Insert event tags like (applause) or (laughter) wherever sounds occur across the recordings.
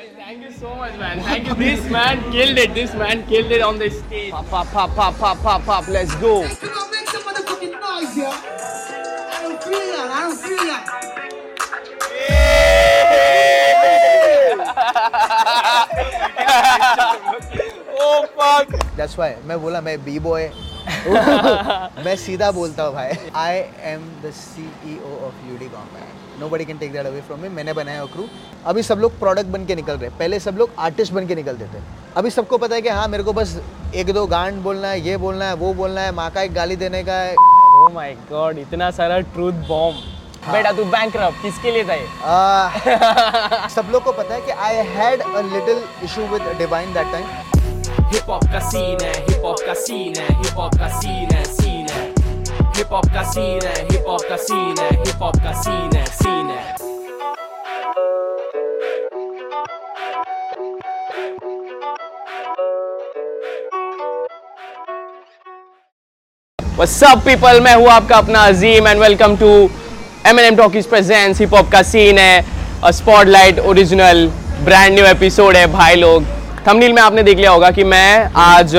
Thank you so much, man. Thank you. This man killed it. This man killed it on the stage. Pop, pop, pop, pop, pop, pop, pop. Let's go. You gonna make some motherfucking noise, yo. I don't feel that. I don't feel that. (laughs) Oh fuck. That's why मैं बोला मैं B boy (laughs) मैं सीधा बोलता हूँ भाई I am the CEO of UD compact nobody can take that away from me मैंने बनाया क्रू अभी सब लोग प्रोडक्ट बन के निकल रहे पहले सब लोग आर्टिस्ट बन के निकलते थे अभी सबको पता है कि हाँ मेरे को बस एक दो गांड बोलना है ये बोलना है वो बोलना है माँ का एक गाली देने का है. Oh my god. इतना सारा ट्रूथ बॉम्ब. बेटा तू बैंक किसके लिए था ये? सब लोग को पता है कि I had a little issue with Divine that time Hip hop का scene है, hip hop का scene है, hip hop का scene है, scene है. Hip hop का scene है, hip hop का scene है, hip hop का scene है, scene है. Up people मैं हूँ आपका अपना Azeem and welcome to M N M talkies presents hip hop का सीन है spotlight original brand new episode है भाई लोग थंबनेल में आपने देख लिया होगा कि मैं आज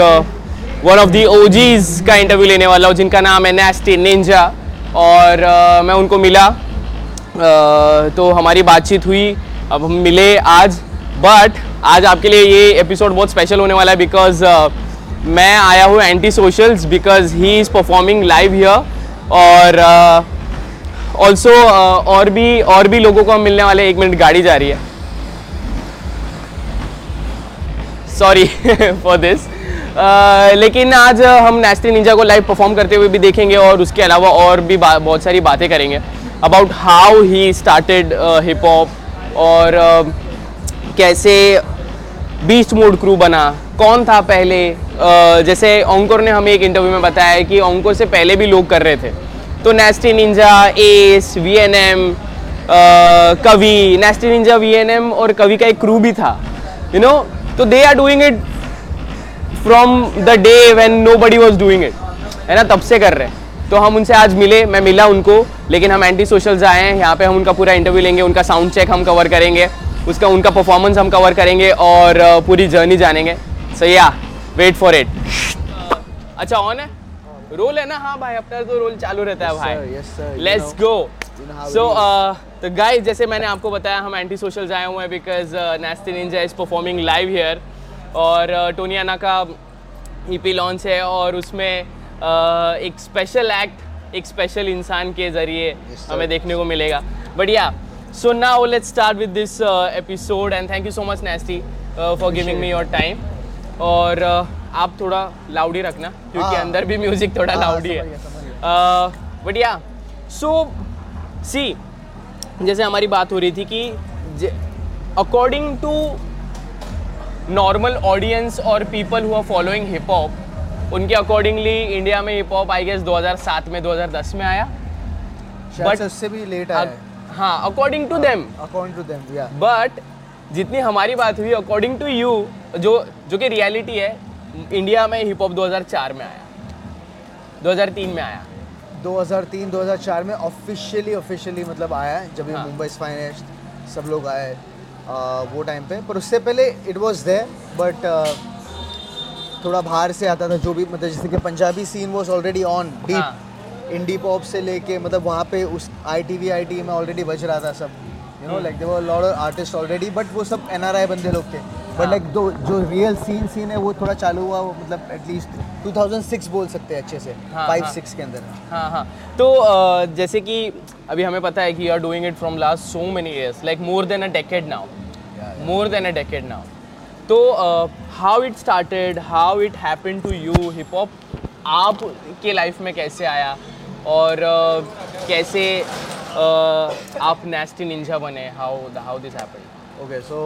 वन ऑफ़ दी ओजीज का इंटरव्यू लेने वाला हूँ जिनका नाम है नेस्टी निंजा और uh, मैं उनको मिला। uh, तो हमारी बातचीत हुई अब हम मिले आज। बट आज आपके लिए ये एपिसोड बहुत स्पेशल होने वाला है बिकॉज़ मैं आया हूँ anti socials because he is performing live here और ऑल्सो uh, uh, और भी और भी लोगों को हम मिलने वाले एक मिनट गाड़ी जा रही है। सॉरी फॉर दिस लेकिन आज uh, हम नेस्टी निंजा को लाइव परफॉर्म करते हुए भी देखेंगे और उसके अलावा और भी बहुत सारी बातें करेंगे about how he started hip hop और uh, कैसे बीस्ट मोड क्रू बना कौन था पहले अ, जैसे ओंकोर ने हमें एक इंटरव्यू में बताया कि ओंकोर से पहले भी लोग कर रहे थे। तो Nasty Ninja Ace V N M Kavi Nasty Ninja V N M और कवि का एक क्रू भी था यू नो तो they are doing it from the day when nobody was doing it है ना? तब से कर रहे हैं। तो हम उनसे आज मिले मैं मिला उनको लेकिन हम एंटी सोशल्स आए हैं। यहाँ पे हम उनका पूरा इंटरव्यू लेंगे उनका साउंड चेक हम कवर करेंगे उसका उनका परफॉर्मेंस हम कवर करेंगे और पूरी जर्नी जानेंगे। So yeah wait for it अच्छा ऑन है? रोल है ना? हाँ भाई अपना तो रोल चालू रहता है भाई। लेट्स गो सो तो गाइस जैसे मैंने आपको बताया हम एंटी सोशल आए हुए हैं because Nasty Ninja is performing live here और टोनियाना का ईपी लॉन्च है और उसमें एक स्पेशल एक्ट एक स्पेशल इंसान के ज़रिए हमें देखने को मिलेगा। But yeah so now let's start with this episode and thank you so much Nasty for giving me your time और uh, आप थोड़ा लाउड ही रखना क्योंकि हाँ। अंदर भी म्यूज़िक थोड़ा हाँ, लाउड ही है। गया, समझ बट या सो सी जैसे हमारी बात हो रही थी कि अकॉर्डिंग टू नॉर्मल ऑडियंस और people who are following hip hop उनके अकॉर्डिंगली इंडिया में हिप हॉप आई गेस 2007 में 2010 में आया। से उससे भी लेट आया हाँ। According to them according to them yeah but जितनी हमारी बात हुई अकॉर्डिंग टू यू जो जो कि रियलिटी है इंडिया में हिप हॉप 2004 में आया। 2003 में आया। 2003 2004 में ऑफिशियली ऑफिशियली मतलब आया जब हाँ। मुंबई फाइनेस्ट सब लोग आए। वो टाइम पे पर उससे पहले इट वॉज़ देयर बट थोड़ा बाहर से आता था जो भी मतलब जैसे कि Punjabi scene was already on हाँ। डीप इंडी पॉप से लेके मतलब वहाँ पे उस I T V I T में ऑलरेडी बज रहा था सब you know like there were lot artist already but वो सब एन आर आई बंदे लोग थे बट हाँ। लाइक दो जो रियल सीन सीन है वो थोड़ा चालू हुआ वो मतलब एटलीस्ट 2006 बोल सकते हैं अच्छे से हाँ, फाइव हाँ। सिक्स के अंदर हाँ हाँ तो जैसे कि अभी हमें पता है कि you are doing it from last so many years like more than a decade now more than a decade now तो how it started how it happen to you hip hop आप के लाइफ में कैसे आया? और अ, कैसे अ, आप नेस्टी निंजा बने? How how this happened okay so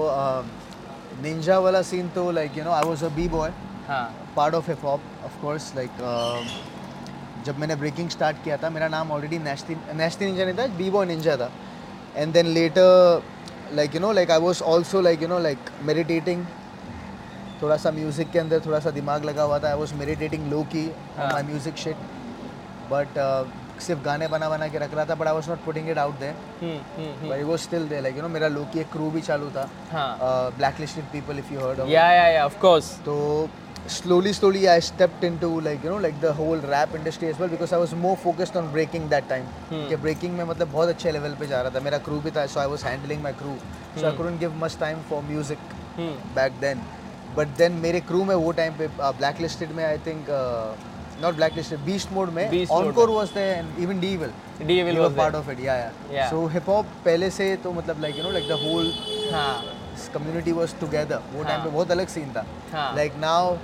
ninja वाला सीन तो like you know I I a B boy हाँ। Part of hip hop of course. Like um, जब मैंने ब्रेकिंग स्टार्ट किया था मेरा नाम ऑलरेडी नेस्टी नेस्टी निंजा नहीं था बी बॉय निंजा था। And then later like you know like I was also like you know like meditating थोड़ा सा म्यूज़िक के अंदर थोड़ा सा दिमाग लगा हुआ था. आई वाज मेडिटेटिंग लो की हाँ। म्यूज़िक शिट बट सिर्फ़ गाने बना बना के रख रहा था but I was not putting it out. But it still there like you know मेरा लोकी एक क्रू भी चालू था. Black listed people if you heard yeah yeah yeah of course तो slowly slowly i stepped into like you know like the whole rap industry as well because i was more focused on breaking that time कि breaking में मतलब बहुत अच्छे level पे जा रहा था मेरा crew भी था so i was handling my crew so hmm. i couldn't give much time for music hmm. back then but then मेरे crew में वो time पे uh, blacklisted में i think uh, not blacklisted beast mode में Beast mode encore was there and even devil Devil were was part there. of it yeah yeah, Yeah. so hip hop पहले से तो मतलब like you know like the whole हाँ community was together वो time पे हाँ। बहुत अलग सीन था। हाँ। लाइक नाउ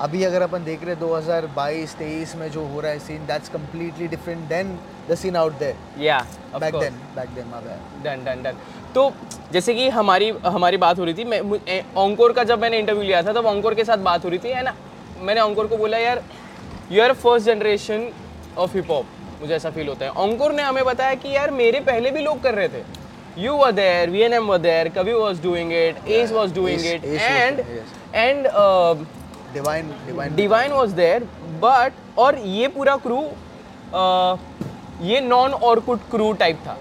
अभी अगर अपन देख रहे हैं 2022 23 में जो हो रहा है scene that's completely different than the scene out there yeah back then back then my done done done तो जैसे कि हमारी हमारी बात हो रही थी मैं ओंकोर का जब मैंने इंटरव्यू लिया था तब तो ओंकोर के साथ बात हो रही थी है ना? मैंने ओंकोर को बोला यार you are first generation of hip hop मुझे ऐसा फील होता है। ओंकोर ने हमें बताया कि यार मेरे पहले भी लोग कर रहे थे। Were there V N M were there Kavi was doing it Ace was doing Ace- it Ace and was there, yes. And Divine Divine Divine was there but और ये पूरा क्रू ये नॉन ऑर्कुड क्रू टाइप था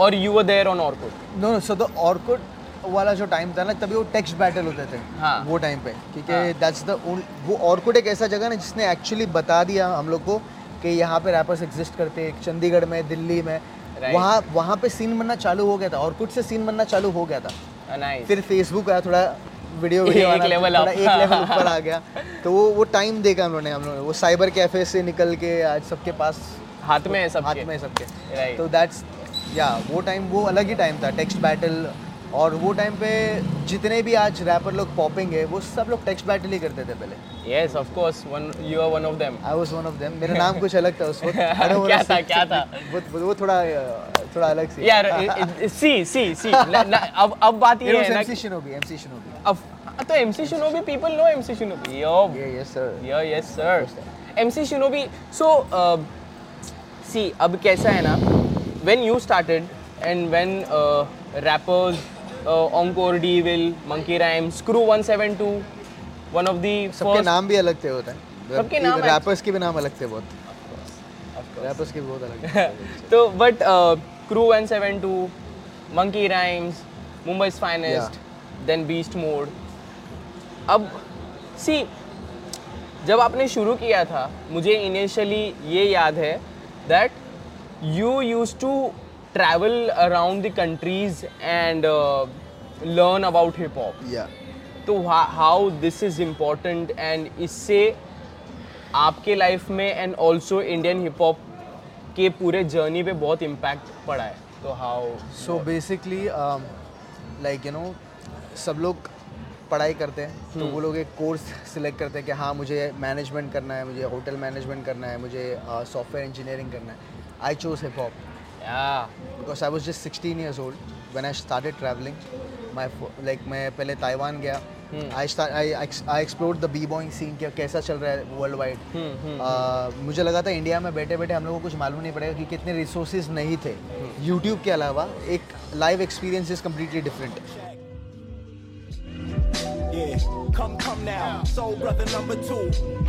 और you were there on Orkut no no so the Orkut वाला जो time था ना तभी वो टेक्स्ट बैटल होते थे हाँ। वो टाइम पे क्योंकि हाँ। दैट्स द वो ऑर्कुड एक ऐसा जगह ना जिसने एक्चुअली बता दिया हम लोग को कि यहाँ पे रैपर्स एग्जिस्ट करते हैं चंडीगढ़ में दिल्ली में Right. वहाँ वहाँ पे सीन बनना चालू हो गया था और कुछ से सीन बनना चालू हो गया था। Nice. फिर फेसबुक आया थोड़ा वीडियो वीडियो (laughs) एक लेवल थोड़ा एक लेवल (laughs) ऊपर आ गया। तो वो वो टाइम देखा हम लोगों ने हम लोगों ने वो साइबर कैफ़े से निकल के आज सबके पास हाथ में है हाथ में सबके। तो दैट्स या वो टाइम वो अलग ही टाइम था। टेक्स्ट बैटल और वो टाइम पे जितने भी आज रैपर लोग पॉपिंग है वो सब लोग टेक्स्ट बैटल ही करते थे पहले। Yes of course one you are one of them I was one of them मेरा नाम कुछ अलग था उस वक्त। (laughs) क्या था, क्या था? वो वो थोड़ा थोड़ा अलग सी यार सी सी सी अब अब बात ये है ना एमसी शिनोबी एमसी शिनोबी अब तो MC Shinobi people know MC Shinobi yo yes sir yes, sir. MC Shinobi. So, uh, see, अब कैसा है ना when you started and when uh, Enkore D Will monkey rhyme crew 172 one of the सबके नाम भी अलग थे होते हैं। मतलब सबके नाम रैपर्स के भी नाम अलग थे बहुत। रैपर्स के बहुत अलग (laughs) तो but crew 172 monkey rhymes Mumbai finest then beast mode अब सी जब आपने शुरू किया था मुझे इनिशियली ये याद है that you use to travel around the countries and learn about hip hop या तो how this is important and इससे आपके लाइफ में and also Indian hip hop के पूरे जर्नी पे बहुत इम्पैक्ट पड़ा है. तो how so basically like you know सब लोग पढ़ाई करते हैं hmm. तो हम्म। वो लोग एक कोर्स सिलेक्ट करते हैं कि हाँ मुझे मैनेजमेंट करना है मुझे होटल मैनेजमेंट करना है मुझे सॉफ्टवेयर uh, इंजीनियरिंग करना है. आई चूज़ हिप हॉप या because I was just sixteen years old when I started traveling my like मैं पहले ताइवान गया। I I explored the B boying scene क्या कैसा चल रहा है वर्ल्ड वाइड हम्म, मुझे लगा था इंडिया में बैठे बैठे हम लोगों को कुछ मालूम नहीं पड़ेगा कि कितने रिसोर्सेज नहीं थे। यूट्यूब के अलावा एक live experience is completely different Yeah, come, come now. Soul brother number two.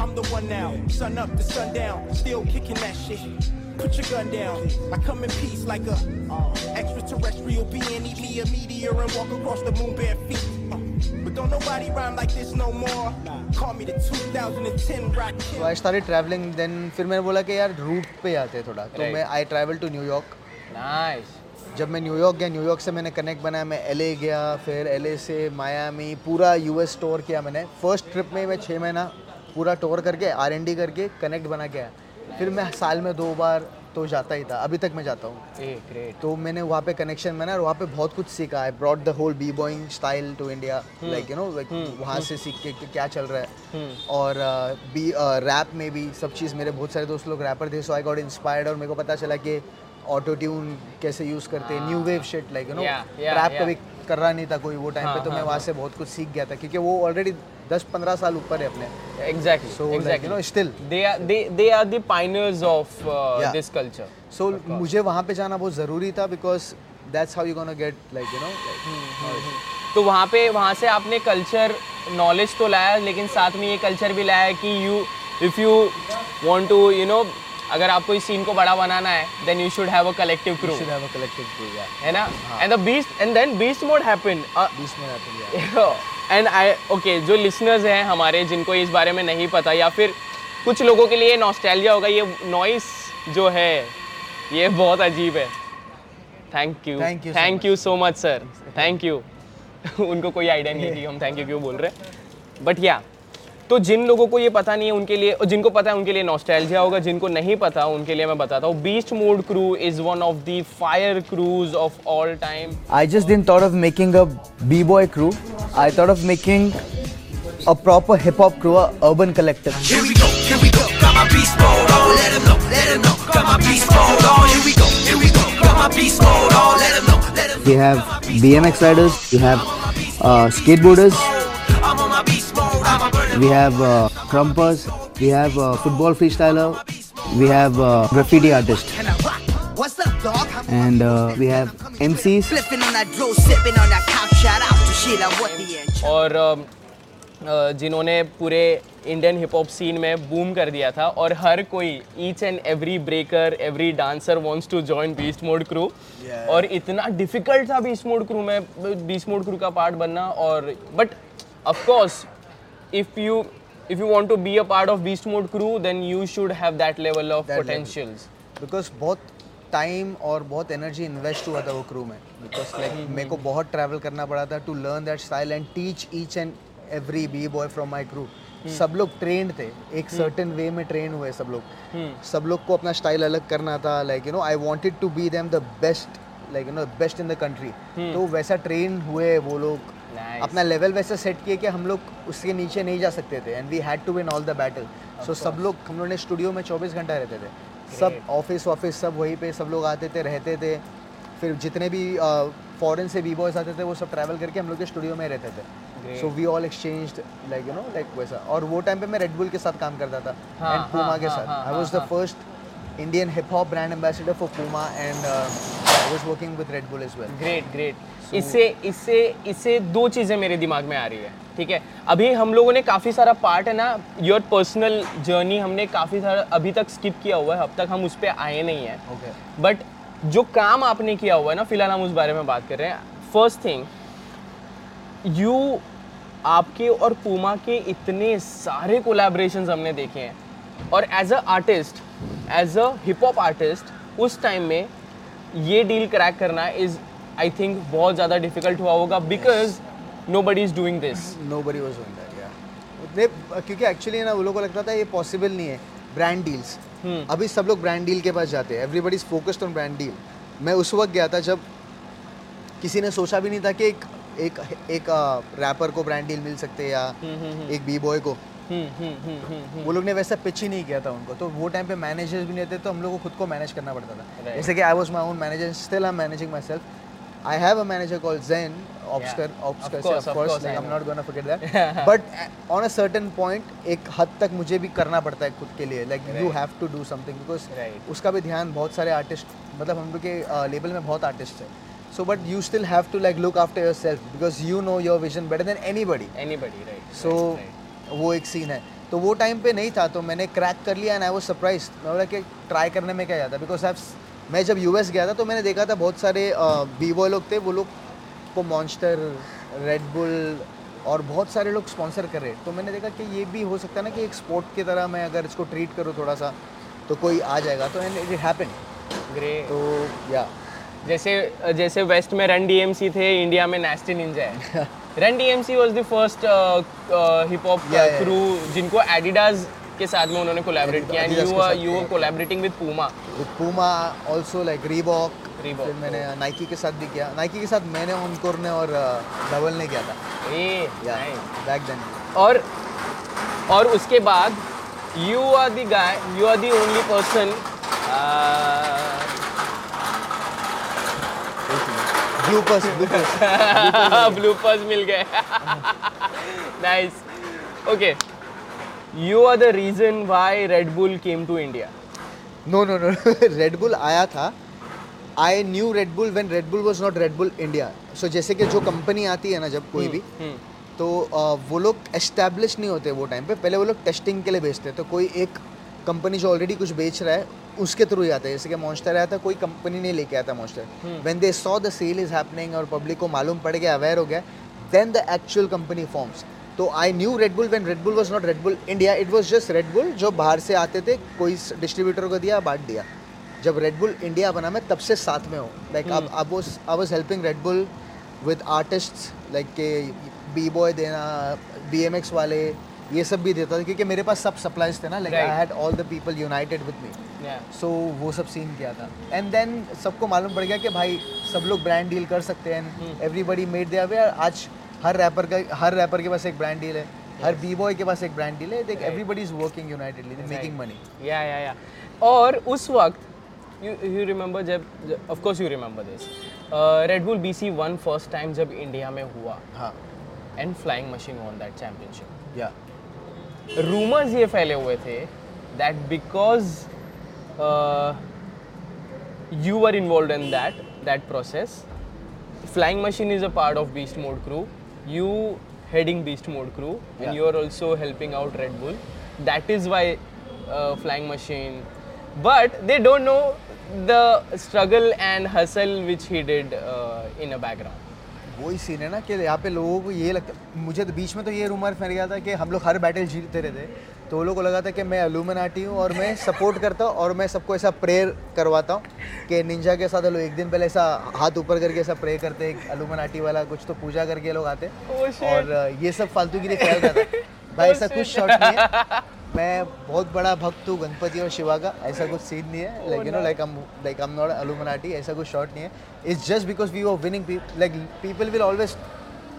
I'm the one now. Sun up to sundown. Still kicking that shit. Put your gun down. I come in peace like a uh, extraterrestrial being. Eat me a meteor and walk across the moon bare feet. Uh, but don't nobody rhyme like this no more. Call me the 2010 rock तो. I started travelling then फिर मैंने बोला कि यार root पे आते हैं थोड़ा तो Right. मैं I travel to New York nice जब मैं न्यूयॉर्क गया न्यूयॉर्क से मैंने कनेक्ट बनाया मैं एलए गया फिर एलए से मायामी पूरा यूएस टूर किया मैंने फ़र्स्ट ट्रिप में मैं छः महीना पूरा टूर करके आर करके कनेक्ट बना के आया फिर मैं साल में दो बार तो जाता ही था। अभी तक मैं जाता हूँ। तो मैंने वहाँ पे कनेक्शन में ना वहाँ पे बहुत कुछ सीखा है। Brought the whole B boying style to India like you know like वहाँ से सीख के क्या चल रहा है। और बी रैप में भी सब चीज़ मेरे बहुत सारे दोस्त लोग रैपर थे सो आई गॉट इंस्पायर्ड और मेरे को पता चला कि ऑटो ट्यून कैसे यूज़ करते हैं new wave shit like you know rap कभी कर रहा नहीं था कोई वो टाइम हाँ, पे तो मैं हाँ, वहाँ से बहुत कुछ सीख गया था। क्योंकि वो ऑलरेडी दस पंद्रह साल ऊपर है अपने। Know, still. they are they they are the pioneers of uh, Yeah. this culture सो मुझे वहाँ पे जाना बहुत ज़रूरी था because that's how you gonna get like you know तो वहाँ पे वहाँ से आपने कल्चर नॉलेज तो लाया लेकिन साथ में ये कल्चर भी लाया कि you if you want to you know अगर आपको इस सीन को बड़ा बनाना है then you should have a collective crew should have a collective crew yeah. है ना? And the beast and then beast mode happened बीच में happen yeah. (laughs) And I okay जो लिसनर्स हैं हमारे जिनको इस बारे में नहीं पता या फिर कुछ लोगों के लिए नॉस्टैलिया होगा ये नॉइस जो है ये बहुत अजीब है। Thank you Thank you thank you so much sir thank you उनको कोई आइडिया नहीं थी कि हम थैंक यू क्यों बोल रहे हैं। बट या तो जिन लोगों को ये पता नहीं है उनके लिए जिनको पता है उनके लिए नॉस्टैल्जिया होगा जिनको नहीं पता उनके लिए मैं बताता हूँ। Beast mode crew is one of the fire crews of all time I just then thought of making a B boy crew I thought of making a proper hip hop crew urban collector You have BMX riders, you have uh, skateboarders. we have uh, crumpers, we have uh, football freestyler, we have uh, graffiti artist. And uh, we have MCs. और um, uh, जिन्होंने पूरे Indian hip hop scene में boom कर दिया था और हर कोई each and every breaker every dancer wants to join beast mode crew और इतना डिफ़िकल्ट था बीस्ट मोड क्रू में बीस्ट मोड क्रू का पार्ट बनना और but of course if you if you want to be a part of beast mode crew then you should have that level of That potentials. Level. Because बहुत time और बहुत energy invest हुआ था वो crew में. Because like मेरे को बहुत ट्रैवल करना पड़ा था to learn that style and teach each and every B boy from my crew सब लोग ट्रेंड थे. एक सर्टेन वे में ट्रेन हुए सब लोग. सब लोग को अपना स्टाइल अलग करना था. Like you know I wanted to be them the best like you know best in the country तो वैसा ट्रेन हुए वो लोग. Nice. अपना लेवल वैसे सेट किए कि हम लोग उसके नीचे नहीं जा सकते थे and we had to win all the battle so सब लोग हम लोग ने स्टूडियो में 24 घंटा रहते थे। Great. सब ऑफ़िस ऑफ़िस सब वहीं पे सब लोग आते थे रहते थे। फिर जितने भी फॉरेन से वी बॉयज़ आते थे वो सब ट्रैवल करके हम लोग के स्टूडियो में रहते थे। So we all exchange like you know like वैसा। और वो टाइम पे मैं रेडबुल के साथ काम करता था हाँ, एंड पूमा हाँ, के हाँ, साथ। हाँ, I was the first Indian hip hop brand ambassador for Puma and I was working with Red Bull as well great great इससे इससे इससे दो चीज़ें मेरे दिमाग में आ रही है ठीक है? अभी हम लोगों ने काफ़ी सारा पार्ट है ना योर पर्सनल जर्नी हमने काफ़ी सारा अभी तक स्किप किया हुआ है अब तक हम उस पर आए नहीं हैं। ओके बट जो काम आपने किया हुआ है ना फ़िलहाल हम उस बारे में बात कर रहे हैं। फ़र्स्ट थिंग यू आपके और पूमा के इतने सारे कोलैबोरेशंस हमने देखे हैं। और as a artist as a hip hop artist उस टाइम में ये डील क्रैक करना इज़ आई थिंक बहुत ज़्यादा डिफ़िकल्ट हुआ होगा because nobody is doing this was doing that yeah. उतने क्योंकि एक्चुअली ना वो लोगों को लगता था ये पॉसिबल नहीं है ब्रांड डील्स अभी सब लोग ब्रांड डील के पास जाते हैं everybody is focused on brand deal मैं उस वक्त गया था जब किसी ने सोचा भी नहीं था कि एक एक एक रैपर को ब्रांड डील मिल सकते या एक बी बॉय को। वो लोग ने वैसा पिच ही नहीं किया था उनको। तो वो टाइम पे मैनेजर्स भी नहीं थे तो हम लोग को खुद को मैनेज करना पड़ता था। जैसे कि I was my own manager still I managing myself I have a manager called जेन ऑब्सकर ऑब्सकर course, of course I am not gonna forget that but on a certain point एक हद तक मुझे भी करना पड़ता है खुद के लिए। Like you have to do something because उसका भी ध्यान बहुत सारे आर्टिस्ट मतलब हम लोग के लेवल में बहुत आर्टिस्ट है। So but you still have to like look after yourself because you know your vision better than anybody anybody right so वो एक सीन है। तो वो टाइम पे नहीं था तो मैंने क्रैक कर लिया एंड आई वाज सरप्राइज़ मैं बोला कि ट्राई करने में क्या जाता? बिकॉज़ आई मैं जब यूएस गया था तो मैंने देखा था बहुत सारे बी बॉय लोग थे वो लोग को मॉन्स्टर रेडबुल और बहुत सारे लोग स्पॉन्सर कर रहे तो मैंने देखा कि ये भी हो सकता है ना कि एक स्पोर्ट की तरह मैं अगर इसको ट्रीट करूँ थोड़ा सा तो कोई आ जाएगा। तो एंड इट हैपन तो या जैसे जैसे वेस्ट में रन डीएमसी थे इंडिया में नेस्टी निंजा है। (laughs) Run DMC was the first hip hop. Crew जिनको एडिडास के साथ में उन्होंने कोलैबोरेट किया and you are you. Are collaborating with Puma with Puma also like Reebok Reebok, फिर मैंने नाइकी के साथ भी किया नाइकी के साथ मैंने उनकोर ने और डबल ने किया था ए. बैक देन और और उसके बाद you are the guy you are the only person bloopers bloopers (laughs) मिल गए। Nice okay you are the reason why Red Bull came to India no no no Red Bull आया था। I knew Red Bull when Red Bull was not Red Bull India so जैसे कि जो company आती है ना जब कोई भी तो वो लोग एस्टेब्लिश नहीं होते वो टाइम पे। पहले वो लोग टेस्टिंग के लिए भेजते तो कोई एक कंपनी जो ऑलरेडी कुछ बेच रहा है उसके थ्रू ही आता है। जैसे कि मॉन्स्टर आया था कोई कंपनी नहीं लेके आता monster when they saw the sale is happening और पब्लिक को मालूम पड़ गया अवेयर हो गया then the actual company forms तो I knew Red Bull when Red Bull was not Red Bull India it was just Red Bull जो बाहर से आते थे कोई डिस्ट्रीब्यूटर को दिया बांट दिया। जब रेडबुल इंडिया बना मैं तब से साथ में हूँ। लाइक अब अब was I was helping Red Bull with artist like के बी बॉय देना बी एम एक्स वाले ये सब भी देता था क्योंकि मेरे पास सब सप्लाईज थे ना like I had all the people united with me so वो सब सीन किया था. एंड देन सबको मालूम पड़ गया कि भाई सब लोग ब्रांड डील कर सकते. हैं. एवरीबडी मेड दे अवे आज हर रैपर का हर रैपर के पास एक ब्रांड डील है. हर बी बॉय के पास एक ब्रांड डील है. देख everybody is working unitedly making money या या या और उस वक्त यू यू रिमेंबर जब of course you remember this Red Bull BC one first time जब इंडिया में हुआ. हाँ. And flying machine won that championship या रूमर्स ये फैले हुए थे that because you are involve in that that process flying machine is a part of beast mode crew you heading beast mode crew and you are also helping out Red Bull that is why flying machine but they don't know the struggle and hustle which he did in a background वही scene है ना कि यहाँ पे लोगों को ये लगता मुझे तो बीच में तो ये रूमर फैल गया था कि हम लोग हर बैटल जीतते रहते तो वो लोगों को लगा था कि मैं अलूमन अलूमिनाटी हूँ और मैं सपोर्ट करता हूँ और मैं सबको ऐसा प्रेयर करवाता हूँ कि निंजा के साथ लोग एक दिन पहले ऐसा हाथ ऊपर करके ऐसा प्रे करते अलूमिनाटी वाला कुछ तो पूजा करके लोग आते Oh, और ये सब फालतू के लिए फैल रहा था। (laughs) भाई ऐसा कुछ शॉट नहीं है। मैं बहुत बड़ा भक्त हूँ गणपति और शिवा का ऐसा कुछ सीन नहीं है। Like you know like like हम नॉट अलूमिनाटी ऐसा कुछ शॉट नहीं है। It's just because we were winning like people will always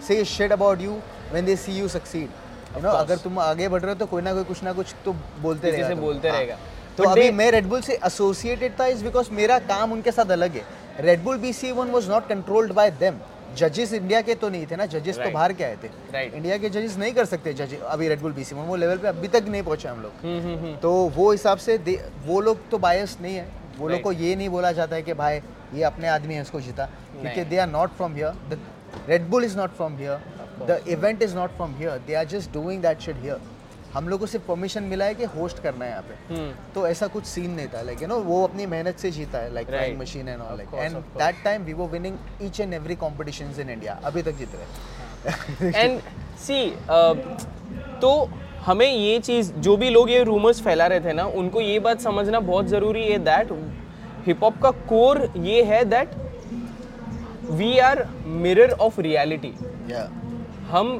say shit about you when they see you succeed you know अगर तुम आगे बढ़ रहे हो तो कोई ना कोई कुछ ना कुछ तो बोलते रहेगा बोलते हाँ। रहेगा। तो अभी they- मैं रेडबुल से एसोसिएटेड था इज़ बिकॉज़ मेरा काम उनके साथ अलग है। Red Bull B C one was not controlled by them जजेस इंडिया के तो नहीं थे ना? जजेस तो बाहर के आए थे। Right. इंडिया के जजेस नहीं कर सकते जज अभी रेडबुल बी सी वो लेवल पे अभी तक नहीं पहुँचे हम लोग। हम्म हम्म हम्म। तो वो हिसाब से वो लोग तो बायस नहीं है। वो लोग को ये नहीं बोला जाता है कि भाई ये अपने आदमी है इसको जीता। क्योंकि they are not from here the Red Bull is not from here the event is not from here they are just doing that shit here हम लोग को सिर्फ़ परमिशन मिला है कि होस्ट करना है यहाँ पे। हम्म। तो ऐसा कुछ सीन नहीं था लाइक यू नो वो अपनी मेहनत से जीता है like. Flying machine and all like and. That time we winning each and every competitions in India अभी तक जीत रहे हैं। एंड सी तो हमें ये चीज़ जो भी लोग ये रूमर्स फैला रहे थे ना उनको ये बात समझना बहुत ज़रूरी है दैट हिप हॉप का कोर ये है that we are mirror of reality हम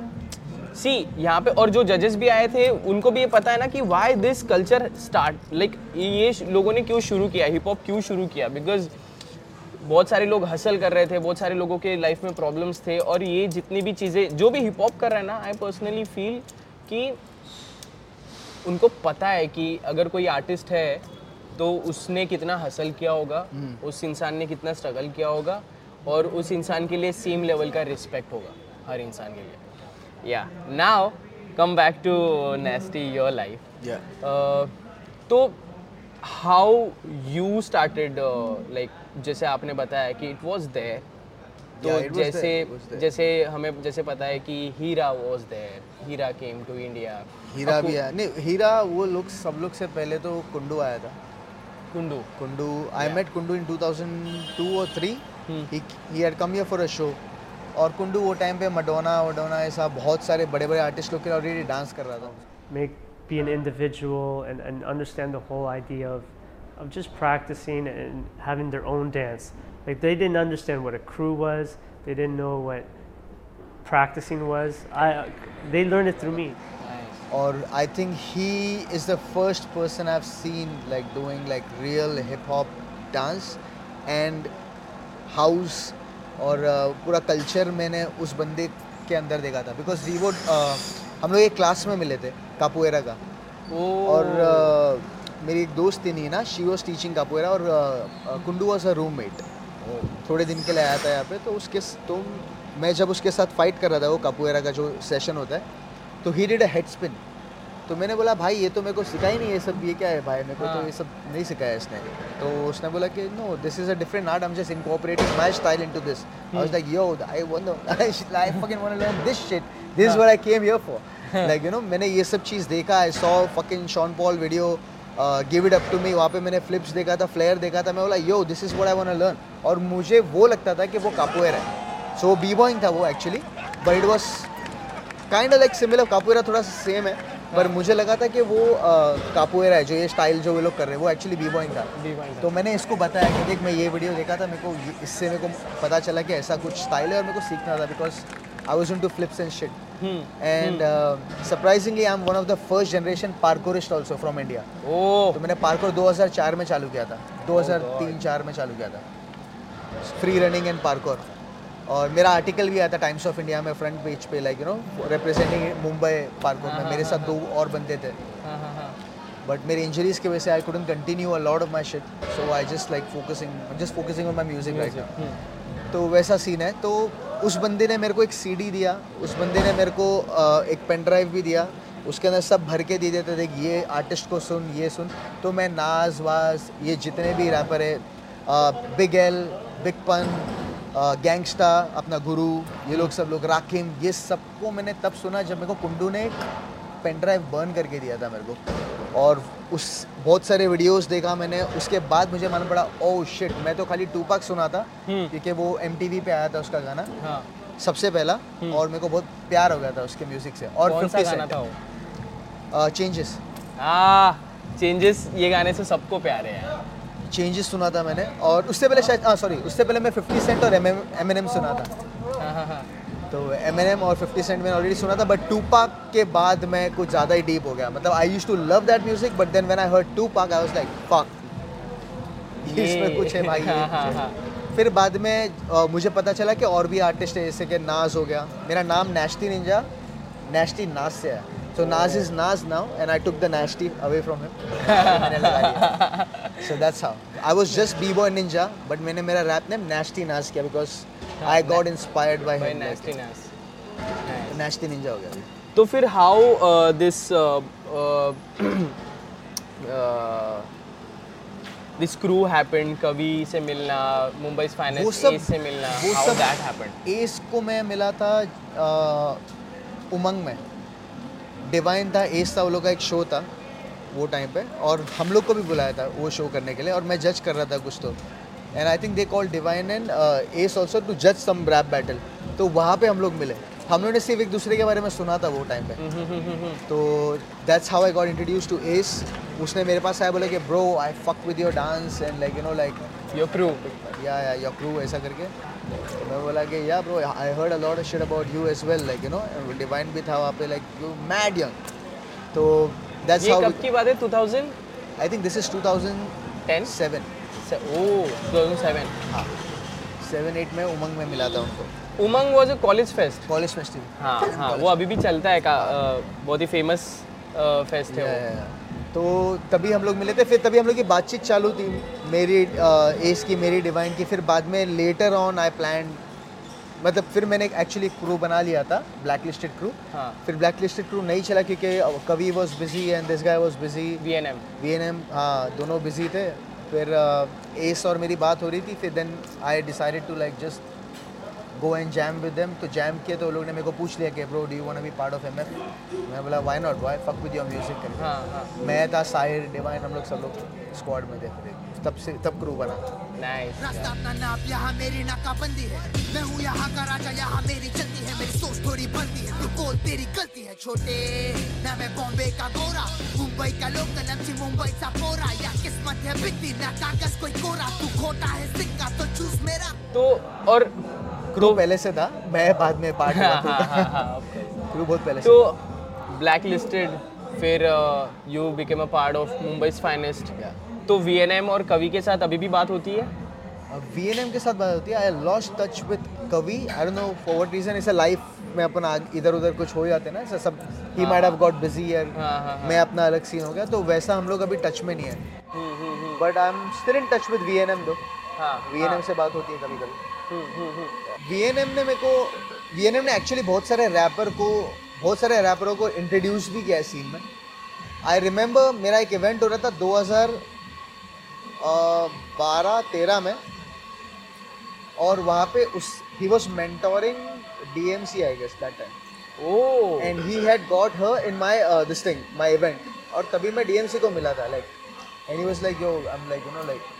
सी यहाँ पे और जो जजेस भी आए थे उनको भी ये पता है ना कि why this culture start like ये लोगों ने क्यों शुरू किया हिप हॉप क्यों शुरू किया बिकॉज़ बहुत सारे लोग हसल कर रहे थे बहुत सारे लोगों के लाइफ में प्रॉब्लम्स थे और ये जितनी भी चीज़ें जो भी हिप हॉप कर रहा है ना आई पर्सनली फील कि उनको पता है कि अगर कोई आर्टिस्ट है तो उसने कितना हसल किया होगा hmm. उस इंसान ने कितना स्ट्रगल किया होगा और उस इंसान के लिए सेम लेवल का रिस्पेक्ट होगा हर इंसान के लिए या now come back to nasty your life तो हाउ यू स्टार्टेड लाइक जैसे आपने बताया कि इट वाज देयर तो Yeah, it was there, जैसे there. जैसे हमें जैसे पता है कि Heera was there Heera came to India Heera भी है। नहीं हीरा वो लोग सब लोग से पहले तो कुंडू आया था। Kundu. Kundu I met Kundu in 2002 और 3 he he had come here for a show और कुंडू वो टाइम पे मडोना वडोना ऐसा बहुत सारे बड़े बड़े आर्टिस्ट लोग के ऑलरेडी डांस कर रहा था make be an individual and, and understand the whole idea of, of just practicing and having their own dance. Like they didn't understand what a crew was. They didn't know what practicing was. I they learned it through me. और I think he is the first person I have seen like doing like real hip hop dance and house और पूरा culture मैंने उस बंदे के अंदर देखा था। बिकॉज़ वी वुड हम लोग एक क्लास में मिले थे कापुएरा का। और मेरी एक दोस्त थी Nina she was teaching capoeira और Kundu was a roommate थोड़े दिन के लिए आया था यहाँ पे तो उसके तो मैं जब उसके साथ फाइट कर रहा था वो कापुएरा का जो सेशन होता है तो he did a head spin तो मैंने बोला भाई ये तो मेरे को सिखा ही नहीं ये सब ये क्या है भाई? मेरे को तो ये सब नहीं सिखाया इसने। तो उसने बोला कि no this is a different art I am just incorporating my style into this I was like yo I want I fucking want to learn this shit this is what I came here for like you know मैंने ये सब चीज़ देखा I saw fucking Sean Paul video give it up to me वहाँ पे मैंने flips देखा था फ्लेयर देखा था। मैं बोला yo this is what I want learn और मुझे वो लगता था कि वो कापोएरा है। सो बी बॉइंग था वो actually but it was kind like similar capoeira थोड़ा सा सेम है। पर मुझे लगा था कि वो कापोएरा है जो ये स्टाइल जो वो लोग कर रहे हैं वो एक्चुअली बी बॉइंग था। तो मैंने इसको बताया कि देख मैं ये वीडियो देखा था मेरे को इससे मेरे को पता चला कि ऐसा कुछ स्टाइल है और मेरे को सीखना था because I was to flips and shit and surprisingly I am one of the first generation parkourist also from India oh तो मैंने पार्कोर 2004 में चालू किया था। 2003-4 में चालू किया था। फ्री रनिंग एंड पार्कोर और मेरा आर्टिकल भी आया था टाइम्स ऑफ़ इंडिया में फ्रंट पेज पे like you know representing Mumbai parkour में। मेरे साथ दो और बंदे थे। बट मेरी इंजरीज की वजह से I couldn't continue a lot of my shit so I just like focusing just focusing on my music right तो वैसा सीन है। तो उस बंदे ने मेरे को एक सीडी दिया उस बंदे ने मेरे को एक पेन ड्राइव भी दिया उसके अंदर सब भर के दे देते थे कि ये आर्टिस्ट को सुन ये सुन। तो मैं नाज वाज ये जितने भी रैपर है big L big pun gangsta अपना गुरु ये लोग सब लोग राकिम ये सबको मैंने तब सुना जब मेरे को कुंडू ने पेन ड्राइव बर्न करके दिया था मेरे को। और उस बहुत सारे वीडियोस देखा मैंने उसके बाद मुझे मालूम पड़ा ओ शिट मैं तो खाली टू पाक सुना था क्योंकि वो एमटीवी पे आया था उसका गाना। हाँ। सबसे पहला और मेरे को बहुत प्यार हो गया था उसके म्यूज़िक से और 50 गाना था चेंजेस हाँ चेंजेस ये गाने से सबको प्यारे हैं चेंजेस सुना था मैंने और उससे पहले शायद हाँ सॉरी उससे पहले मैं 50 सेंट और एम एम सुना था। हाँ हाँ हाँ। तो एम और 50 सेंट मैंने ऑलरेडी सुना था बट टू पाक के बाद मैं कुछ ज़्यादा ही डीप हो गया। मतलब I use to love that music but then when I heard Tupac I was like fuck इसमें कुछ है भाई (laughs) हाँ, हाँ, हाँ। फिर बाद में अ, मुझे पता चला कि और भी आर्टिस्ट है जैसे कि नाज हो गया। मेरा नाम नैश्ती निंजा नैश्ती नाज से है। Now and I took the Nasty away from him मैंने लगा लिया so that's how I was just b boy ninja but मैंने मेरा रैप नेम नैश्ती नाज किया because I got inspired by भाई him nasty nas. Nasty Ninja (laughs) हो गया। तो फिर uh, how this crew happened Kavi से मिलना मुंबई वो फाइनेंस सबसे मिलना वो सब दैट हैपेंड एस को मैं मिला था अ, उमंग में। डिवाइन था एस था वो लोग का एक शो था वो टाइम पे। और हम लोग को भी बुलाया था वो शो करने के लिए और मैं जज कर रहा था कुछ तो। And I think they call Divine and Ace also to जज सम रैप बैटल तो वहाँ पे हम लोग मिले। हम लोगों ने सिर्फ़ एक दूसरे के बारे में सुना था वो टाइम पे। तो that's how I got introduce to Ace उसने मेरे पास आया बोला कि bro I fuck with your dance and like you know like your crew yeah yeah your crew ऐसा करके। मैं बोला कि yeah bro I heard a lot of shit about you as well like you know Divine भी था वहाँ पे like you mad young तो दैट्स ये हाउ कब की बात है? 2010 आई थिंक दिस इज़ 2007 से- ओह 2007 हाँ। सेवन एट में उमंग में मिला था उनको। Umang was a college fest college festival हाँ हाँ वो अभी भी चलता है का बहुत ही फ़ेमस फेस्ट है वो। तो तभी हम लोग मिले थे फिर तभी हम लोग की बातचीत चालू थी मेरी एज की मेरी डिवाइन की फिर बाद में लेटर ऑन आई प्लान मतलब फिर मैंने एक्चुअली क्रू बना लिया था ब्लैक लिस्टेड क्रू हाँ। फिर ब्लैक लिस्टेड क्रू नहीं चला क्योंकि Kavi was busy and this guy was busy V N M V N M हाँ दोनों बिज़ी थे। फिर एस और मेरी बात हो रही थी फिर then I decided to like just go and jam with them तो जैम किए तो लोग ने मेरे को पूछ लिया कि bro do you want be part of MF मैं बोला why not why fuck with your music करके हाँ हाँ। मैं था साहिर डिवाइन हम लोग सब लोग स्क्वाड में थे। तब से तब क्रू बना। नाइस रास्ता अपना नाप यहाँ मेरी नाकाबंदी है। मैं हूँ यहाँ का राजा यहाँ मेरी चलती है। मेरी सोच थोड़ी बनती है। तू बोल तेरी गलती है छोटे। ना मैं बॉम्बे का गोरा मुंबई का लोकल एमसी मुंबई सा पोरा। या किस्मत है बिकती ना कागज़ कोई कोरा। तू खोटा है सिक्का तो चूस मेरा। तो और क्रू पहले से था मैं बाद में पार्ट हुआ हाँ हाँ हाँ हाँ क्रू बहुत पहले से तो ब्लैक लिस्टेड फिर you became a part of Mumbai finest तो वी एन एम और कवि के साथ अभी भी बात होती है? वी एन एम के साथ बात होती है। आई lost touch with Kavi. I don't know for what reason इसे लाइफ में अपन इधर उधर कुछ हो जाते हैं ना सब। He might have got busy हाँ। मैं अपना अलग सीन हो गया तो वैसा हम लोग अभी टच में नहीं है। But I am still in touch with V N M दो वी एन एम से बात होती है कभी कभी वी एन एम ने मेरे को वी एन एम ने एक्चुअली बहुत सारे रैपर को बहुत सारे रैपरों को इंट्रोड्यूस भी किया है सीन में। आई रिमेंबर मेरा एक इवेंट हो रहा था 2012 तेरह में। और वहाँ पे उस he was mentoring D M C I guess that time oh and he had got her in my this thing my event और तभी मैं डी एम सी को मिला था like And he was like, yo, I'm like, you know, like, मैं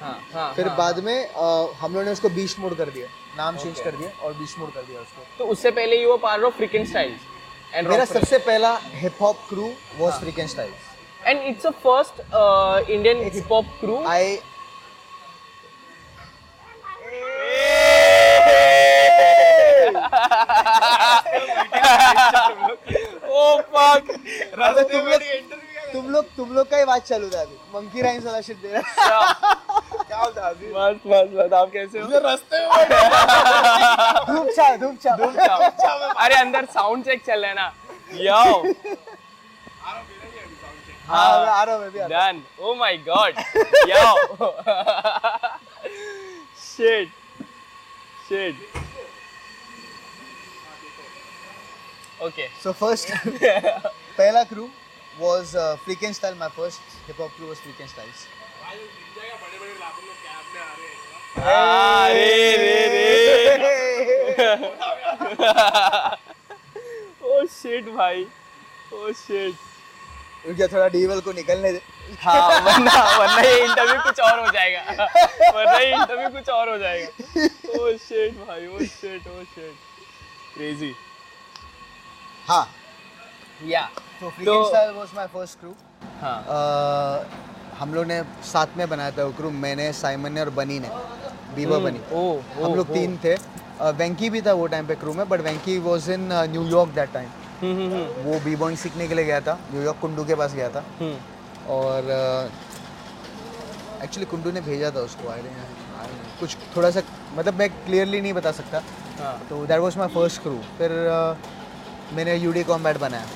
हाँ हाँ फिर हाँ, बाद में अ, हम लोग ने उसको बीस्ट मोड कर दिया नाम चेंज कर दिया और बीस्ट मोड कर दिया उसको। तो उससे पहले you were part of Freakin Styles and मेरा सबसे पहला hip hop crew was Freakin Styles and it's a first Indian hip hop crew I oh fuck तुम लोग तुम लोग तुम लोग का ही बात चालू था अभी। मंकी राइम्स वाला शिट दे रहा बस बस बस आप कैसे हो? धूप छा धूप छा अरे अंदर साउंड चेक चल रहा है ना। यो (laughs) हाँ आ रहा मैं भी done oh my god yo shit shit okay so first पहला crew was uh, freaking style my first hip hop crew was freaking styles अरे थोड़ा डीवल को निकलने दे हाँ वरना वरना ये इंटरव्यू कुछ और हो जाएगा वरना ये इंटरव्यू कुछ और हो जाएगा ओ शिट भाई oh shit oh shit crazy हाँ या तो freaking तो- my first crew. हाँ। Uh, हम लोग ने साथ में बनाया था क्रू मैंने साइमन ने और बनी ने। बीबा बनी। ओ हम लोग तीन थे। वेंकी भी था वो टाइम पे क्रू में but Venky was in New York that time hmm वो बी बॉइंग सीखने के लिए गया था। न्यूयॉर्क कुंडू के पास गया था। और एक्चुअली कुंडू ने भेजा था उसको। आई कुछ थोड़ा सा मतलब मैं क्लियरली नहीं बता सकता। हाँ। तो that was my first crew फिर uh, मैंने यूडी कॉम्बैट बनाया।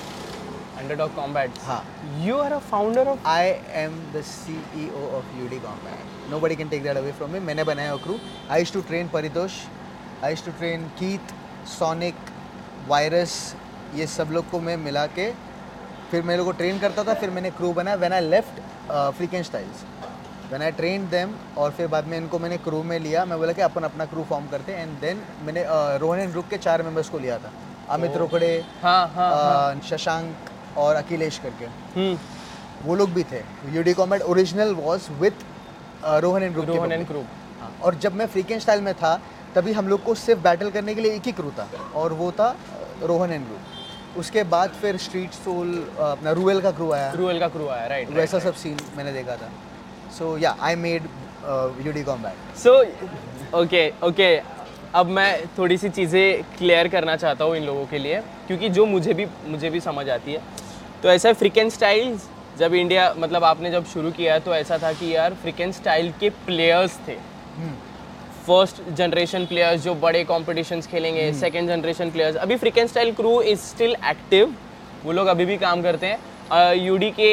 अंडरडॉग कॉम्बैट हाँ। You are a founder of I am the C E O of UD combat nobody can take that away from me मैंने बनाया वो crew I to train Paritosh I to train Keith Sonic Virus ये सब लोग को मैं मिला के फिर मेरे लोग को ट्रेन करता था फिर मैंने क्रू बनाया. When I left Freakin Styles when I train them और फिर बाद में इनको मैंने क्रू में लिया मैं बोला कि अपन अपना क्रू फॉर्म करते एंड देन मैंने uh, रोहन एंड ग्रुप के चार मेंबर्स को लिया था. अमित रोकड़े हाँ हाँ uh, शशांक और अखिलेश करके। हम्म। वो लोग भी थे। UD combat original was with Rohan and group Rohan and group हाँ, और जब मैं फ्रीकेन स्टाइल में था तभी हम लोग को सिर्फ़ बैटल करने के लिए एक ही क्रू था। और वो था रोहन एंड ग्रुप उसके बाद फिर स्ट्रीट सोल अपना रूएल का क्रू आया। क्रूएल का क्रू आया राइट वैसा सब सीन मैंने देखा था। So yeah I made UD combat so okay okay अब मैं थोड़ी सी चीज़ें क्लियर करना चाहता हूँ इन लोगों के लिए क्योंकि जो मुझे भी मुझे भी समझ आती है। तो ऐसा फ्रिकन स्टाइल्स जब इंडिया मतलब आपने जब शुरू किया तो ऐसा था कि यार फ्रिकन स्टाइल के प्लेयर्स थे। फ़र्स्ट जनरेशन प्लेयर्स जो बड़े कॉम्पिटिशन्स खेलेंगे सेकेंड जनरेशन प्लेयर्स अभी Freakin Style crew is still active वो लोग अभी भी काम करते हैं। यू यूडी के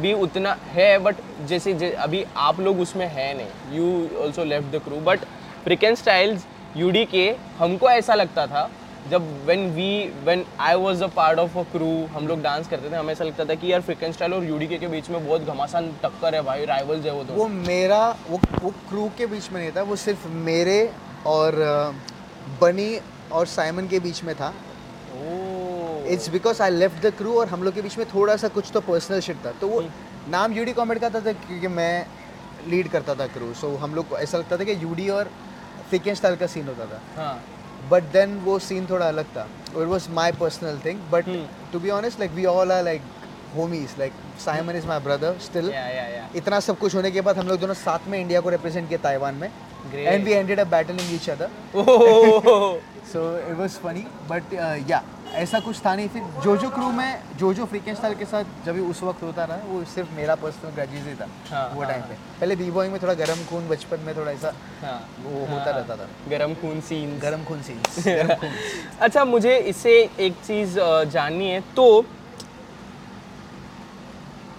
भी उतना है बट जैसे जे, अभी आप लोग उसमें है नहीं। You also left the crew but Freakin Styles UD के हमको ऐसा लगता था जब when we when I was a part of a crew हम लोग डांस करते थे हमें ऐसा लगता था कि यार फ्रिकन स्टाइल और यूडी के बीच में बहुत घमासान टक्कर है भाई राइवल्स है वो तो। वो मेरा वो वो क्रू के बीच में नहीं था वो सिर्फ़ मेरे और बनी और साइमन के बीच में था। It's because I left the crew और हम लोग के बीच में थोड़ा सा कुछ तो पर्सनल शिट था। तो वो नाम यूडी कॉमेड का था, था क्योंकि मैं लीड करता था क्रू सो so, हम लोग को ऐसा लगता था कि यूडी और फ्रिकेन स्टाइल का सीन होता था। हाँ। बट देन वो सीन थोड़ा अलग था। It was my personal thing but to be honest like we all are like homies like Simon is my brother still इतना सब कुछ होने के बाद हम लोग दोनों साथ में इंडिया को रिप्रेजेंट किया ताइवान में। And we ended up battling each other so it was funny but yeah ऐसा कुछ था नहीं। फिर जो जो क्रू में जो जो फ्रीकेन स्टाइल के साथ जब भी उस वक्त होता रहा वो सिर्फ़ मेरा पर्सनल ग्रेजुएट ही था हाँ, वो टाइम हाँ, पे। पहले बी बॉइंग में थोड़ा गर्म खून बचपन में थोड़ा ऐसा हाँ। वो होता रहता था। गरम खून सीन गर्म खून (laughs) खून अच्छा मुझे इससे एक चीज़ जाननी है। तो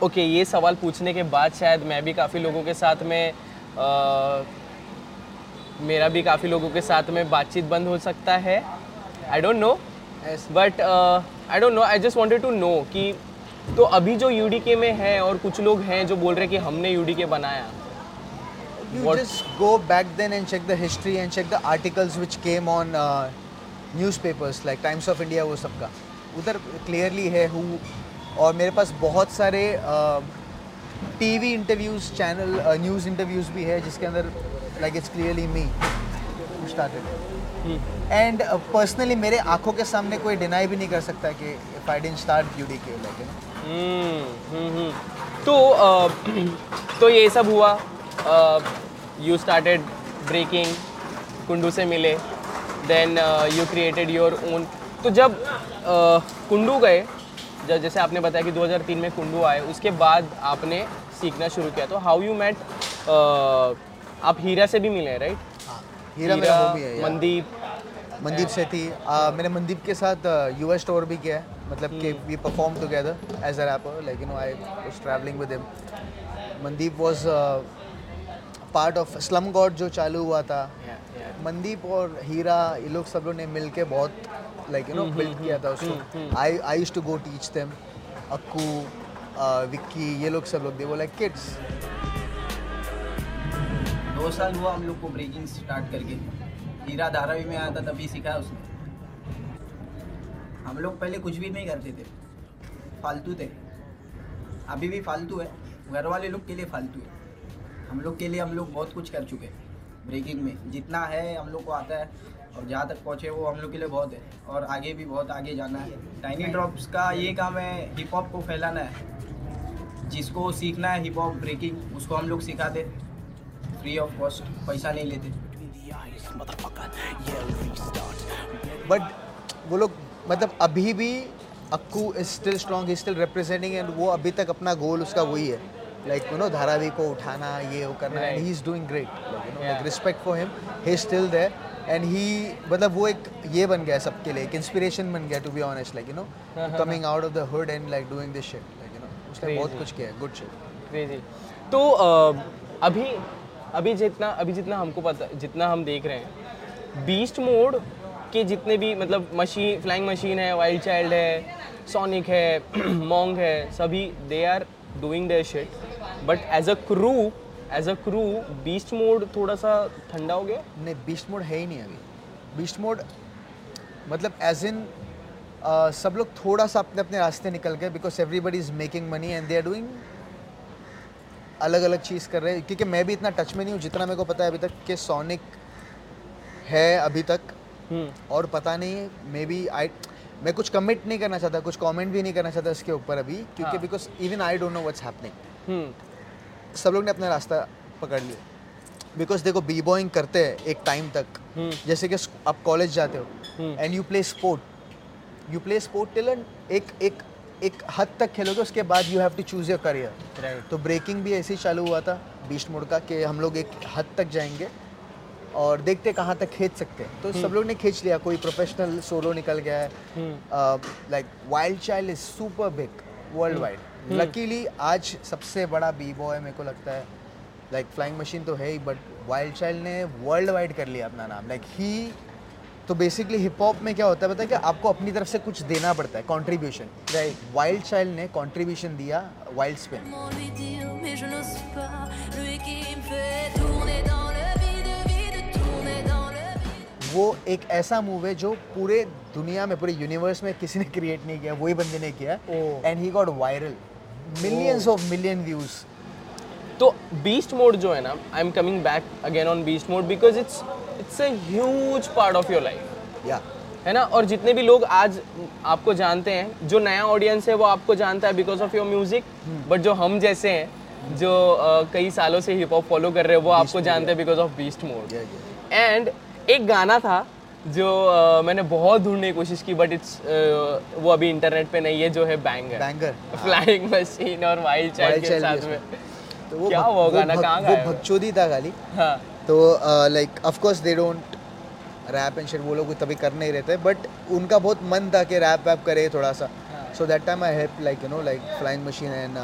ओके ये सवाल पूछने के बाद शायद मैं भी काफ़ी लोगों के साथ में अ, मेरा भी काफ़ी लोगों के साथ में बातचीत बंद हो सकता है। I don't know but I don't know I just wanted to know कि तो अभी जो यूडीके में है और कुछ लोग हैं जो बोल रहे हैं कि हमने यूडीके बनाया। You What- just go back then and check the history and check the articles which came on uh, newspapers like Times of India वो सबका। उधर clearly है who और मेरे पास बहुत सारे TV interviews channel news interviews भी है जिसके अंदर like it's clearly me started and personally मेरे आँखों के सामने कोई डिनाई भी नहीं कर सकता कि if I didn't start UDK like you know hmm, hmm, hmm. तो (clears throat) तो ये सब हुआ। यू स्टार्टेड ब्रेकिंग कुंडू से मिले। Then you created your own तो जब कुंडू गए जब जैसे आपने बताया कि 2003 में कुंडू आए उसके बाद आपने सीखना शुरू किया। तो हाउ यू मेट आप हीरा से भी मिले राइट हीरा मेरा होमी है। मनदीप मनदीप सेठी मैंने मनदीप के साथ यूएस टूर भी किया है। मतलब कि we perform together as a rapper like you know I was travelling with him Mandeep was part of Slum God जो चालू हुआ था। मनदीप और हीरा ये लोग सब लोग ने मिल के बहुत लाइक यू नो बिल्ड किया था उसको। I I used to go teach them Akku Vicky ये लोग सब लोग दे वो लाइक किड्स दो साल हुआ हम लोग को ब्रेकिंग स्टार्ट करके। हीरा धारावी में आया था, तभी सीखा उसने। हम लोग पहले कुछ भी नहीं करते थे। फालतू थे। अभी भी फालतू है। घर वाले लोग के लिए फालतू है। हम लोग के लिए हम लोग बहुत कुछ कर चुके हैं। ब्रेकिंग में जितना है हम लोग को आता है और जहाँ तक पहुँचे वो हम लोग के लिए बहुत है। और आगे भी बहुत आगे जाना है। टाइनी ड्रॉप्स का ये काम है हिप हॉप को फैलाना है। जिसको सीखना है हिप हॉप ब्रेकिंग उसको हम लोग सिखाते। फ्री ऑफ़ कॉस्ट पैसा नहीं लेते। बट वो लोग मतलब अभी भी Akku is still strong he still representing and वो अभी तक अपना गोल उसका वही है। लाइक यू नो धारावी को उठाना ये वो करना and he is doing great. Like respect for him he still there and he मतलब वो एक ये बन गया सबके लिए एक इंस्पिरेशन बन गया to be honest like you know coming out of the hood and like doing this shit like you know उसने बहुत कुछ किया है गुड शिट क्रेजी तो अभी अभी जितना अभी जितना हमको पता, जितना हम देख रहे हैं बीस्ट मोड के जितने भी मतलब मशीन फ्लाइंग मशीन है वाइल्ड चाइल्ड है सोनिक है (clears throat) मोंग है, सभी they are doing their shit but as a crew as a crew beast mode थोड़ा सा ठंडा हो गया? नहीं बीस्ट मोड है ही नहीं अभी। बीस्ट मोड मतलब एज इन सब लोग थोड़ा सा अपने अपने रास्ते निकल गए because everybody is making money and they are doing अलग अलग चीज़ कर रहे हैं। क्योंकि मैं भी इतना टच में नहीं हूँ जितना मेरे को पता है अभी तक कि सोनिक है अभी तक। और पता नहीं मे बी आई मैं कुछ कमिट नहीं करना चाहता कुछ कमेंट भी नहीं करना चाहता इसके ऊपर अभी क्योंकि। Because even I don't know what's happening hmm. सब लोग ने अपना रास्ता पकड़ लिया। बिकॉज़ देखो बी बॉइंग करते हैं एक टाइम तक। जैसे कि आप कॉलेज जाते हो and you play sport you play sport till एक एक एक हद तक खेलोगे उसके बाद you have to choose your career right तो ब्रेकिंग भी ऐसे ही चालू हुआ था बीस्ट मोड का कि हम लोग एक हद तक जाएँगे और देखते कहाँ तक खींच सकते हैं। तो सब लोग ने खींच लिया कोई प्रोफेशनल सोलो निकल गया है। Like wild child is super big world wide luckily आज सबसे बड़ा बी बॉय मेरे को लगता है। लाइक फ्लाइंग मशीन तो है ही बट वाइल्ड चाइल्ड ने वर्ल्ड वाइड कर लिया अपना नाम। लाइक ही तो बेसिकली हिप हॉप में क्या होता है पता है कि आपको अपनी तरफ़ से कुछ देना पड़ता है कंट्रीब्यूशन राइट वाइल्ड चाइल्ड ने कंट्रीब्यूशन दिया वाइल्ड स्पिन. वो एक ऐसा मूव है जो पूरे दुनिया में पूरे यूनिवर्स में किसी ने क्रिएट नहीं किया वही बंदे ने किया। And he got viral millions of million views तो बीस्ट मोड जो है ना I am coming back again on beast mode because it's it's a huge part of your life या है ना? और जितने भी लोग आज आपको जानते हैं जो नया ऑडियंस है वो आपको जानता है because of your music but जो हम जैसे हैं जो अ, कई सालों से हिप हॉप फॉलो कर रहे हैं वो Beast आपको जानते हैं because of beast mode and एक गाना था जो अ, मैंने बहुत ढूँढने की कोशिश की बट इट्स uh, वो अभी इंटरनेट पे नहीं है जो है बैंगर बैंगर फ्लाइंग मशीन और वाइल्ड चाइल्ड के साथ में। तो वो क्या हुआ गाना, कहाँ वो गाया? वो? भगचोदी था खाली हाँ। तो like of course they don't rap and shit वो लोग तभी कर नहीं रहते बट उनका बहुत मन था कि रैप वैप करे थोड़ा सा so that time I help like you know like flying machine and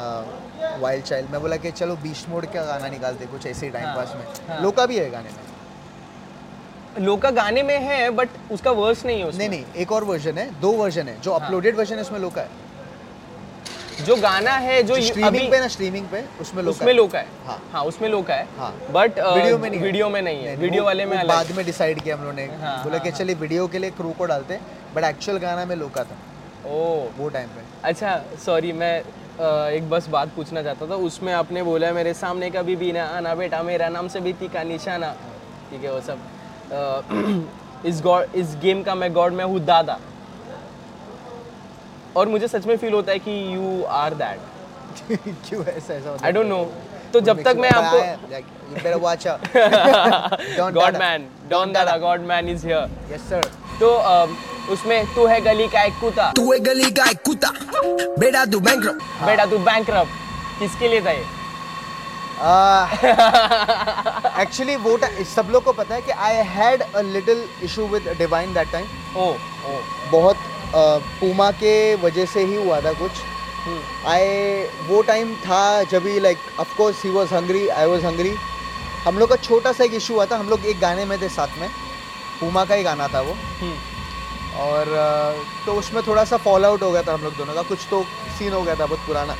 wild child मैं बोला कि चलो बीस्ट मोड का गाना निकालते कुछ ऐसे ही टाइम हाँ, पास में। हाँ। लोका भी है गाने में। लोका गाने में है बट उसका वर्स नहीं है नहीं नहीं एक और वर्जन है दो वर्जन है जो हाँ। अपलोडेड वर्जन है उसमें लोका है। जो गाना है जो स्ट्रीमिंग पे ना स्ट्रीमिंग पे उसमें लोका उसमें लोका है। हाँ। हाँ उसमें लोका है। हाँ। बट वीडियो में नहीं वीडियो में नहीं है। वीडियो वाले में बाद में डिसाइड किया हम लोगों ने। हाँ, बोला कि हाँ, चलिए वीडियो के लिए क्रू को डालते हैं बट एक्चुअल गाना में लोका था। ओ वो टाइम पे। अच्छा सॉरी मैं एक बस बात पूछना चाहता था। उसमें आपने बोला मेरे सामने कभी भी ना आना बेटा मेरा नाम से बीती का निशाना। ठीक है वो सब। (clears throat) इस गॉड इस गेम का मैं गॉड मैं हूँ दादा। और मुझे सच में फील होता है कि यू आर दैट क्यों ऐसा ऐसा आई डोंट नो तो जब तक मैं आपको you better watch out. (laughs) Don god man don दादा god man is here yes sir. तो उसमें तू है गली का एक कुत्ता। तू है गली का एक कुत्ता। बेटा तू बैंक बेटा तू बैंक किसके लिए था ये? एक्चुअली (laughs) वो सब लोग को पता है कि I had a little issue with Divine that time oh oh. बहुत पूमा के वजह से ही हुआ था कुछ। आई वो टाइम था जब he like of course he was hungry I was hungry हम लोग का छोटा सा एक इशू हुआ था हम लोग एक गाने में थे साथ में। पूमा का ही गाना था वो। और तो उसमें थोड़ा सा फॉल आउट हो गया था हम लोग दोनों का। कुछ तो सीन हो गया था बहुत पुराना।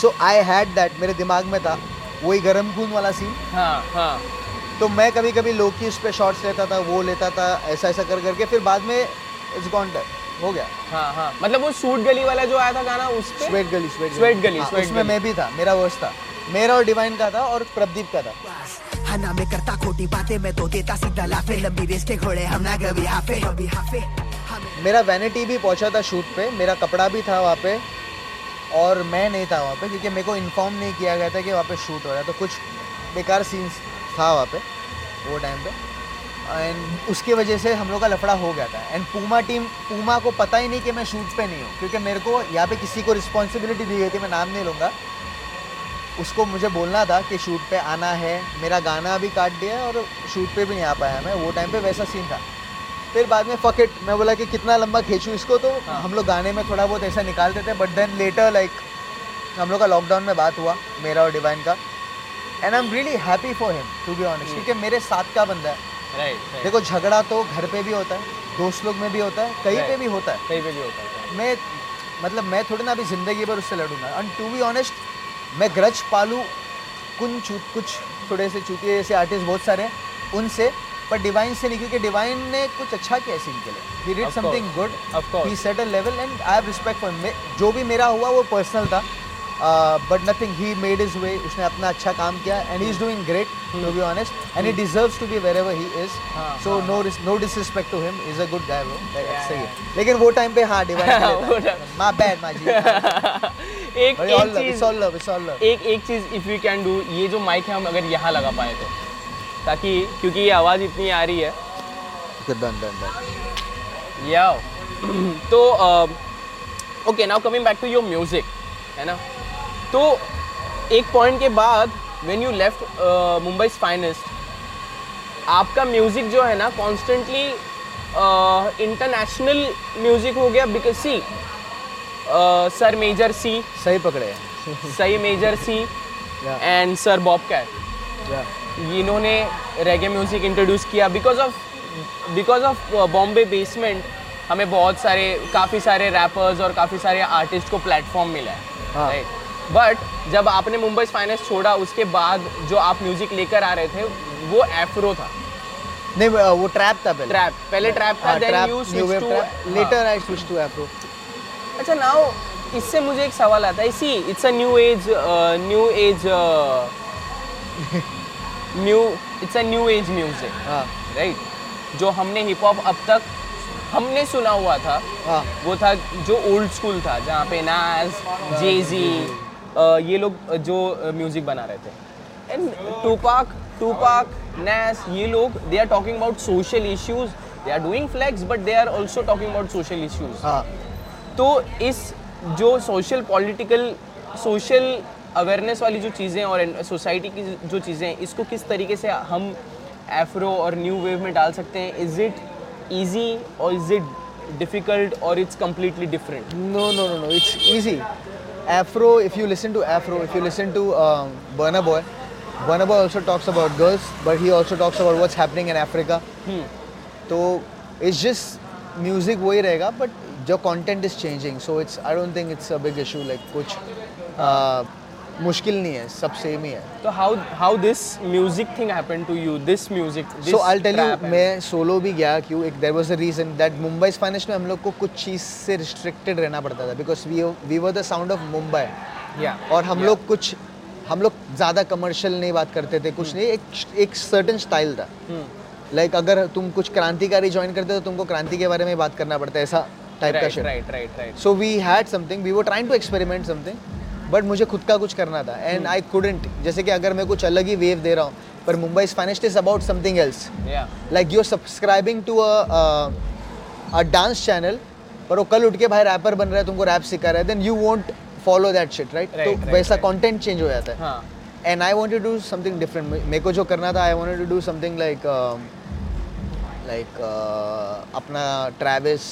सो आई हैड दैट मेरे दिमाग में था। वही गर्म खून वाला सीन हाँ हाँ। तो मैं कभी कभी लोग की उस पर शॉर्ट्स लेता था वो लेता था ऐसा ऐसा कर करके फिर बाद में इट्स गॉन हो गया। हाँ हाँ। मतलब वो सूट गली वाला जो आया था गाना उस पे? स्वेट गली स्वेट Sweat गली, हाँ, उसमें मैं भी था मेरा वर्ष था। मेरा और डिवाइन का था और प्रदीप का था। हना में करता खोटी बातें मैं तो देता सीधा लाफे। लंबी रेस के घोड़े हम ना कभी हाफे कभी हाफे। मेरा वैनिटी भी पहुँचा था शूट पे मेरा कपड़ा भी था वहाँ पे और मैं नहीं था वहाँ पे क्योंकि मेरे को इन्फॉर्म नहीं किया गया था कि वहाँ पे शूट हो रहा है। तो कुछ बेकार सीन्स था वहाँ पे वो टाइम पे। एंड उसकी वजह से हम लोग का लफड़ा हो गया था। एंड पूमा टीम पूमा को पता ही नहीं कि मैं शूट पे नहीं हूँ क्योंकि मेरे को यहाँ पे किसी को रिस्पॉन्सिबिलिटी दी गई थी मैं नाम नहीं लूँगा। उसको मुझे बोलना था कि शूट पे आना है मेरा गाना भी काट दिया और शूट पे भी नहीं आ पाया मैं वो टाइम पे वैसा सीन था। फिर बाद में फकेट मैं बोला कि कितना लंबा खींचूँ इसको तो हम लोग गाने में थोड़ा बहुत ऐसा निकालते थे बट देन लेटर लाइक हम लोग का लॉकडाउन में बात हुआ मेरा और डिवाइन का। And I am really happy for him to be honest क्योंकि मेरे साथ का बंदा है। राइट देखो झगड़ा तो घर पे भी होता है दोस्त लोग में भी होता है कहीं पे भी होता है। कहीं पे भी होता है मैं मतलब मैं थोड़ी ना अभी ज़िंदगी भर उससे लड़ूँगा। एंड टू बी ऑनेस्ट मैं ग्रज पालू कुछ चूत कुछ थोड़े से चूतिए जैसे आर्टिस्ट बहुत सारे हैं उनसे पर डिवाइन से नहीं क्योंकि डिवाइन ने कुछ अच्छा किया सीन के लिए। He did something good. He set a level and I have respect for जो भी मेरा हुआ वो पर्सनल था। But nothing he made his way उसने अपना अच्छा काम किया and he is doing great to be honest and he deserves to be wherever he is so no no disrespect to him is a good guy वो सही है. लेकिन वो टाइम पे हाँ (laughs) वो Divine my bad my G एक एक चीज़ all love it's all love एक एक चीज़ इफ़ यू कैन डू ये जो माइक है हम अगर यहाँ लगा पाए तो। ताकि क्योंकि ये आवाज़ इतनी आ रही है। डन डन डन या तो okay now coming back to your music है ना? तो एक पॉइंट के बाद when you left Mumbai finest आपका म्यूज़िक जो है ना कॉन्स्टेंटली इंटरनेशनल म्यूज़िक हो गया because see sir major C सही पकड़े। हैं सही major C and sir Bob Cat इन्होंने रेगे म्यूज़िक इंट्रोड्यूस किया because of because of Bombay basement हमें बहुत सारे काफ़ी सारे रैपर्स और काफ़ी सारे आर्टिस्ट को प्लेटफॉर्म मिला है। हाँ। राइट बट जब आपने मुंबई फाइनेंस छोड़ा उसके बाद जो आप म्यूज़िक लेकर आ रहे थे वो एफ्रो था। नहीं वो ट्रैप था पहले। ट्रैप पहले ट्रैप था हाँ, then you switch to. Later I switched to Afro. अच्छा नाउ इससे मुझे एक सवाल आता है। See it's a new age new age new it's a new age music हाँ। राइट जो हमने हिप हॉप अब तक हमने सुना हुआ था हाँ। वो था जो ओल्ड स्कूल था जहाँ पे नाज जेजी ये लोग जो म्यूज़िक बना रहे थे। एंड टूपाक टूपाक नैस ये लोग they are talking about social issues they are doing flags but they are also talking about social issues हाँ। तो इस जो सोशल पॉलिटिकल सोशल अवेयरनेस वाली जो चीज़ें और सोसाइटी की जो चीज़ें हैं इसको किस तरीके से हम एफ्रो और न्यू वेव में डाल सकते हैं? इज़ इट ईजी और इज़ इट डिफ़िकल्ट और it's completely different no no no no it's easy. Afro, if you listen to Afro, if you listen to um, Burna Boy, Burna Boy also talks about girls, but he also talks about what's happening in Africa. So it's just music वही रहेगा, but your content is changing. So it's I don't think it's a big issue. Like कुछ uh, मुश्किल नहीं है, सब same ही है. How how this music thing happened to you? This music. This so I tell you मैं solo भी गया क्यों एक there was a reason that Mumbai finance में हम लोग को कुछ चीज़ से रिस्ट्रिक्टेड रहना पड़ता था because we we were the sound of Mumbai और हम Yeah. लोग कुछ हम लोग ज़्यादा कमर्शियल नहीं बात करते थे कुछ नहीं एक एक सर्टन स्टाइल था लाइक अगर तुम कुछ क्रांतिकारी ज्वाइन करते हो तो तुमको क्रांति के बारे में बात करना पड़ता है ऐसा टाइप का shit right, right, right. So we had something we were trying to experiment something but मुझे खुद का कुछ करना था एंड आई कुडेंट जैसे कि अगर मैं कुछ अलग ही वेव दे रहा हूँ पर Mumbai finest is about something else like you are subscribing to a dance channel पर वो कल उठ के भाई रैपर बन रहा है तुमको रैप सिखा रहा है then you want follow that shit right तो right, वैसा. कंटेंट चेंज हो जाता है. And I want to do something different मेरे को जो करना था I want to do something like like अपना ट्रैविस.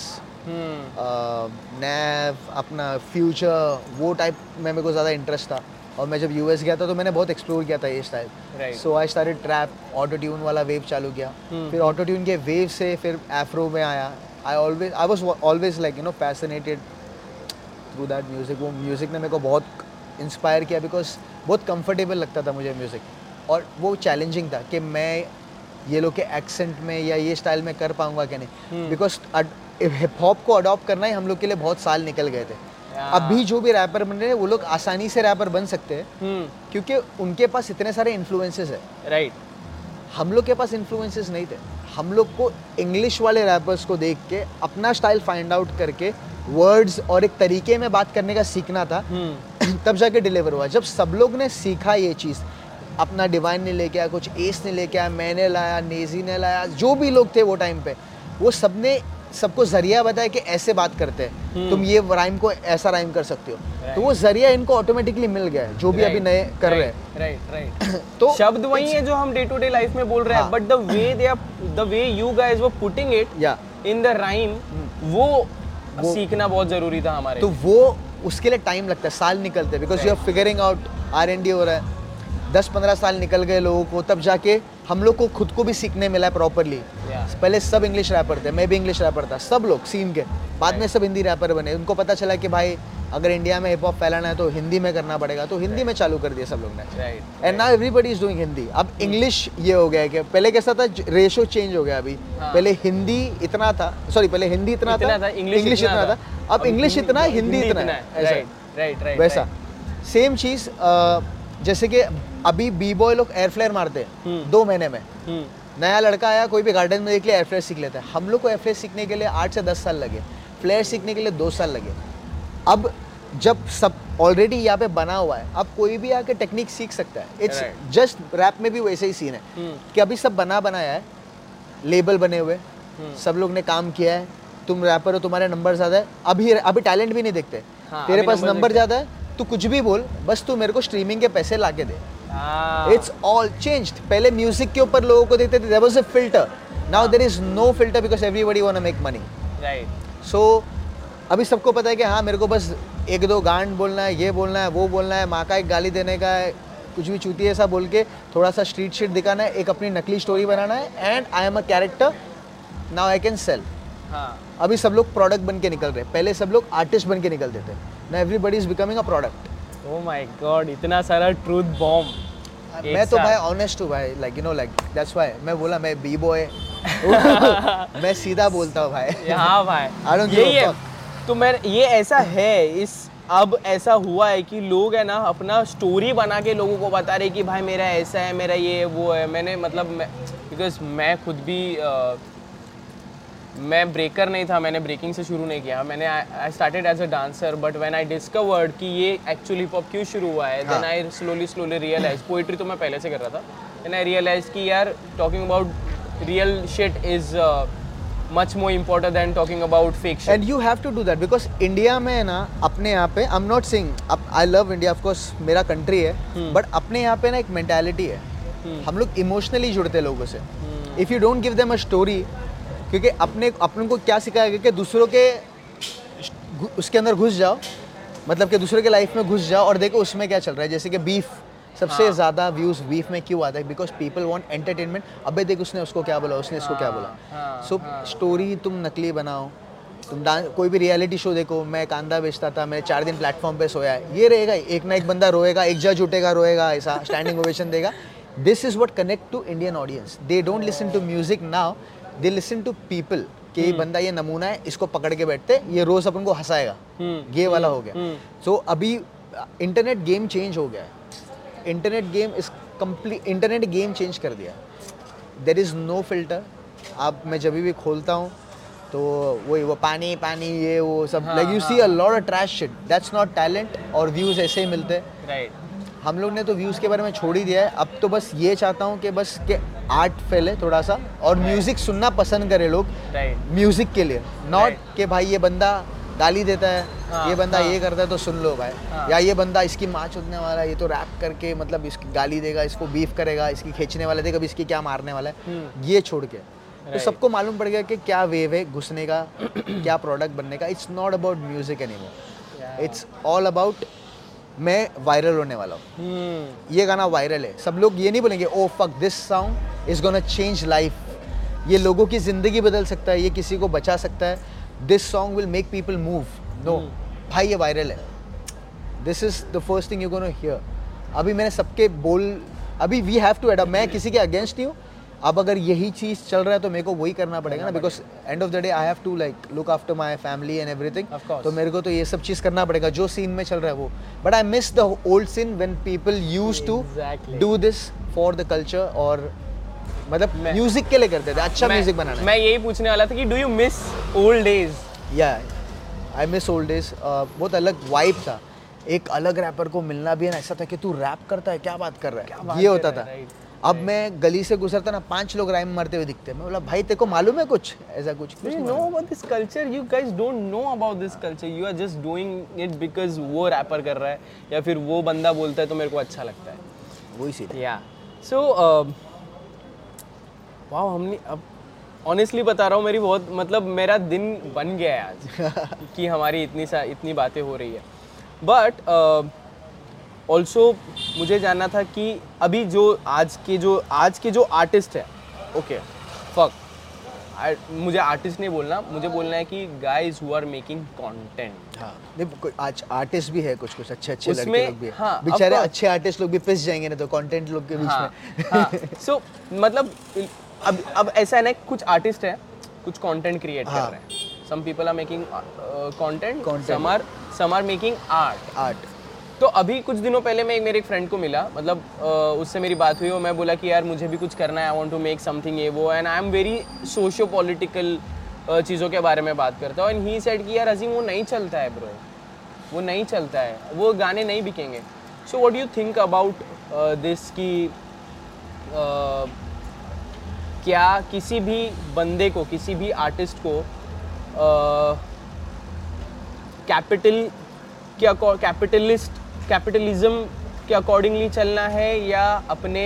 नैव अपना फ्यूचर वो टाइप में मेरे को ज़्यादा इंटरेस्ट था। और मैं जब यूएस गया था तो मैंने बहुत एक्सप्लोर किया था ये style so I started trap auto tune वाला वेव चालू किया। Hmm. फिर ऑटो ट्यून के वेव से फिर एफ्रो में आया। I always I was always like you know fascinated through that music वो म्यूज़िक ने मेरे को बहुत इंस्पायर किया बिकॉज़ बहुत कंफर्टेबल लगता था मुझे म्यूज़िक और वो चैलेंजिंग था कि मैं ये लोग के एक्सेंट में या ये स्टाइल में कर पाऊँगा कि नहीं। बिकॉज़ हिप हॉप को अडॉप्ट करना ही हम लोग के लिए बहुत साल निकल गए थे। Yeah. अभी जो भी रैपर बन रहे हैं वो लोग आसानी से रैपर बन सकते हैं। Hmm. क्योंकि उनके पास इतने सारे इन्फ्लुएंसेस है। राइट हम लोग के पास इन्फ्लुएंसेस नहीं थे। हम लोग को इंग्लिश वाले रैपर्स को देख के अपना स्टाइल फाइंड आउट करके वर्ड्स और एक तरीके में बात करने का सीखना था। Hmm. (clears throat) तब जाके डिलीवर हुआ। जब सब लोग ने सीखा ये चीज़ अपना डिवाइन ने लेके आया कुछ एस ने लेके आया मैंने लाया नेजी ने लाया जो भी लोग थे वो टाइम पे वो सबने सबको ज़रिया बताया कि ऐसे बात करते हैं। तुम ये राइम को ऐसा राइम कर सकते हो। तो वो ज़रिया इनको ऑटोमेटिकली मिल गया है जो भी अभी नए कर रहे हैं। Right, right. (clears throat) तो शब्द वही है जो हम डे टू डे लाइफ में बोल रहे हैं हाँ. But the way they are the way you guys were putting it या। इन द राइम वो सीखना बहुत ज़रूरी था हमारे तो वो उसके लिए टाइम लगता है साल निकलते हैं because you are figuring out R and D हो रहा है। दस पंद्रह साल निकल गए लोगों को तब जाके हम लोग को खुद को भी सीखने मिला है प्रॉपरली Yeah. पहले सब इंग्लिश रैपर थे मैं भी इंग्लिश रैपर था सब लोग सीन के। बाद में सब हिंदी रैपर बने। उनको पता चला कि भाई अगर इंडिया में हिप हॉप फैलाना है तो हिंदी में करना पड़ेगा तो हिंदी right. में चालू कर दिया सब लोग ने। And now everybody is doing Hindi. अब इंग्लिश ये हो गया कि पहले कैसा था रेशो चेंज हो गया अभी। हाँ। पहले हिंदी इतना था सॉरी पहले हिंदी इतना, इतना था, इंग्लिश इतना था। अब इंग्लिश इतना हिंदी इतना है। वैसा। सेम चीज़ जैसे कि अभी बी बॉय लोग एयर फ्लेयर मारते हैं हम्म। दो महीने में। हम्म। नया लड़का आया कोई भी गार्डन में देख लिया एयर फ्लेयर सीख लेता है। हम लोग को एयर फ्लेयर सीखने के लिए आठ से दस साल लगे फ्लेयर सीखने के लिए दो साल लगे। अब जब सब ऑलरेडी यहाँ पे बना हुआ है अब कोई भी आके टेक्निक सीख सकता है। इट्स जस्ट रैप में भी वैसे ही सीन है हम्म। कि अभी सब बना बनाया है लेबल बने हुए। सब लोग ने काम किया है तुम रैपर हो तुम्हारे नंबर ज़्यादा है। अभी अभी टैलेंट भी नहीं देखते। हाँ, तेरे पास नंबर ज़्यादा है तू कुछ भी बोल बस तू मेरे को स्ट्रीमिंग के पैसे ला के दे। इट्स ऑल चेंज्ड पहले म्यूज़िक के ऊपर लोगों को देखते थे there was a filter now there is no filter because everybody want to make money right so अभी सबको पता है कि हाँ मेरे को बस एक दो गांड बोलना है ये बोलना है वो बोलना है माँ का एक गाली देने का है कुछ भी चूती ऐसा बोल के थोड़ा सा स्ट्रीट शीट दिखाना है एक अपनी नकली स्टोरी बनाना है and I am a character now I can sell अभी सब लोग प्रोडक्ट बन के निकल रहे हैं। पहले सब लोग आर्टिस्ट बन के निकलते थे ना everybody is becoming a product oh my god इतना सारा ट्रूथ बॉम्ब मैं तो भाई ऑनेस्ट हूँ भाई like you know like that's why मैं बोला मैं बी बॉय (laughs) मैं सीधा बोलता हूँ भाई. हाँ भाई. (laughs) यही है. तो मैं ये ऐसा है इस अब ऐसा हुआ है कि लोग है ना अपना स्टोरी बना के लोगों को बता रहे कि भाई मेरा ऐसा है मेरा ये वो है. मैंने मतलब बिकॉज़ मैं खुद भी अ, मैं ब्रेकर नहीं था मैंने ब्रेकिंग से शुरू नहीं किया। मैंने I started as a dancer but when I discovered कि ये एक्चुअली पॉप क्यों शुरू हुआ है then. I slowly slowly realise poetry तो मैं पहले से कर रहा था। देन आई रियलाइज़ कि यार talking about real shit is much more important than talking about fiction and you have to do that because India में ना अपने यहाँ पे I am not sing I love India of course मेरा country है but अपने यहाँ पे ना एक मेंटालिटी है। hmm. हम लोग इमोशनली जुड़ते हैं लोगों से। If you don't give them a story क्योंकि अपने अपन को क्या सिखाया गया कि दूसरों के उसके अंदर घुस जाओ। मतलब कि दूसरों के लाइफ में घुस जाओ और देखो उसमें क्या चल रहा है। जैसे कि बीफ सबसे हाँ। ज़्यादा व्यूज़ बीफ में क्यों आता है? बिकॉज़ पीपल वांट एंटरटेनमेंट अबे देख उसने उसको क्या बोला उसने इसको क्या हाँ, बोला। सो स्टोरी तुम नकली बनाओ। तुम डांस कोई भी रियलिटी शो देखो मैं कांदा बेचता था मैंने चार दिन प्लेटफॉर्म पे सोया है। ये रहेगा एक ना एक बंदा रोएगा एक जज उठेगा रोएगा ऐसा स्टैंडिंग ओवेशन देगा। This is what connect to Indian audience they don't listen to music now they listen to people कि ये बंदा ये नमूना है इसको पकड़ के बैठते ये रोज अपन को हंसाएगा। ये वाला हो गया। सो अभी इंटरनेट गेम चेंज हो गया है। इंटरनेट गेम इस कंप्लीट इंटरनेट गेम चेंज कर दिया देर इज़ नो फ़िल्टर आप मैं जब भी खोलता हूँ तो वही वो पानी पानी ये वो सब like you see a lot of trash shit that's not talent और व्यूज़ ऐसे ही मिलते। हैं राइट हम लोग ने तो व्यूज़ के बारे में छोड़ ही दिया है। अब तो बस ये चाहता हूँ कि बस कि आर्ट फैले थोड़ा सा और म्यूज़िक सुनना पसंद करे लोग म्यूज़िक के लिए। नॉट के भाई ये बंदा गाली देता है हाँ, ये बंदा हाँ। ये करता है तो सुन लो भाई। हाँ। या ये बंदा इसकी माँ चुदने वाला है ये तो रैप करके मतलब इसकी गाली देगा इसको बीफ करेगा इसकी खींचने वाला देगा इसकी क्या मारने वाला है। ये छोड़ के। तो हम्म। सबको मालूम पड़ गया कि क्या वेव है घुसने का (clears throat) क्या प्रोडक्ट बनने का। It's not about music any it's all about मैं वायरल होने वाला हूँ। हम्म। ये गाना वायरल है। सब लोग ये नहीं बोलेंगे ओ fuck this song is gonna change life ये लोगों की ज़िंदगी बदल सकता है ये किसी को बचा सकता है। This song will make people move no भाई ये वायरल है। This is the first thing you gonna hear अभी मैंने सबके बोल अभी वी हैव टू एडप मैं किसी के अगेंस्ट नहीं हूँ। अब अगर यही चीज़ चल रहा है तो मेरे को वही करना पड़ेगा ना because end of the day I have to like look after my family and everything Of तो मेरे को तो ये सब चीज़ करना पड़ेगा जो सीन में चल रहा है वो। But I miss the old scene when people use to do this for the culture और मतलब म्यूज़िक के लिए करते थे अच्छा म्यूज़िक बनाना मैं यही पूछने वाला था कि do you miss old days या आई मिस ओल्ड डेज़ बहुत अलग वाइब था। एक अलग रैपर को मिलना भी है ना ऐसा था कि तू रैप करता है क्या बात कर रहा है? ये होता था। अब मैं गली से गुजरता ना पाँच लोग राइम मारते हुए दिखते हैं मैं बोला भाई तेरे को मालूम है कुछ ऐसा कुछ मालूम। about this culture? You guys don't know about this culture. You are just doing it because वो रैपर कर रहा है या फिर वो बंदा बोलता है तो मेरे को अच्छा लगता है वही सीन या सो वाह हमने अब ऑनेस्टली बता रहा हूँ मेरी बहुत मतलब मेरा दिन बन गया है आज (laughs) कि हमारी इतनी सा इतनी बातें हो रही है बट ऑल्सो मुझे जानना था कि अभी जो आज के जो आज के जो आर्टिस्ट है ओके फक मुझे आर्टिस्ट नहीं बोलना मुझे बोलना है कि guys who are making content हाँ आज आर्टिस्ट भी है कुछ कुछ अच्छे अच्छे लड़के लोग भी हाँ, बेचारे अच्छे आर्टिस्ट लोग भी पिस जाएँगे ना तो कंटेंट लोग के बीच हाँ में। हाँ सो मतलब अब अब ऐसा है ना कुछ आर्टिस्ट है कुछ कंटेंट क्रिएट हाँ. कर रहे हैं। Some people are making content. Some are some are making art art तो अभी कुछ दिनों पहले मैं एक मेरे एक फ्रेंड को मिला मतलब उससे मेरी बात हुई और मैं बोला कि यार मुझे भी कुछ करना है I want to make something ये वो and I am very socio political चीज़ों के बारे में बात करता हूँ। एंड ही सेट कि यार अजीम वो नहीं चलता है ब्रो वो नहीं चलता है वो गाने नहीं बिकेंगे। So what you think about this की अ, क्या किसी भी बंदे को किसी भी आर्टिस्ट को कैपिटल uh, क्या कैपिटलिस्ट कैपिटलिज्म के अकॉर्डिंगली चलना है या अपने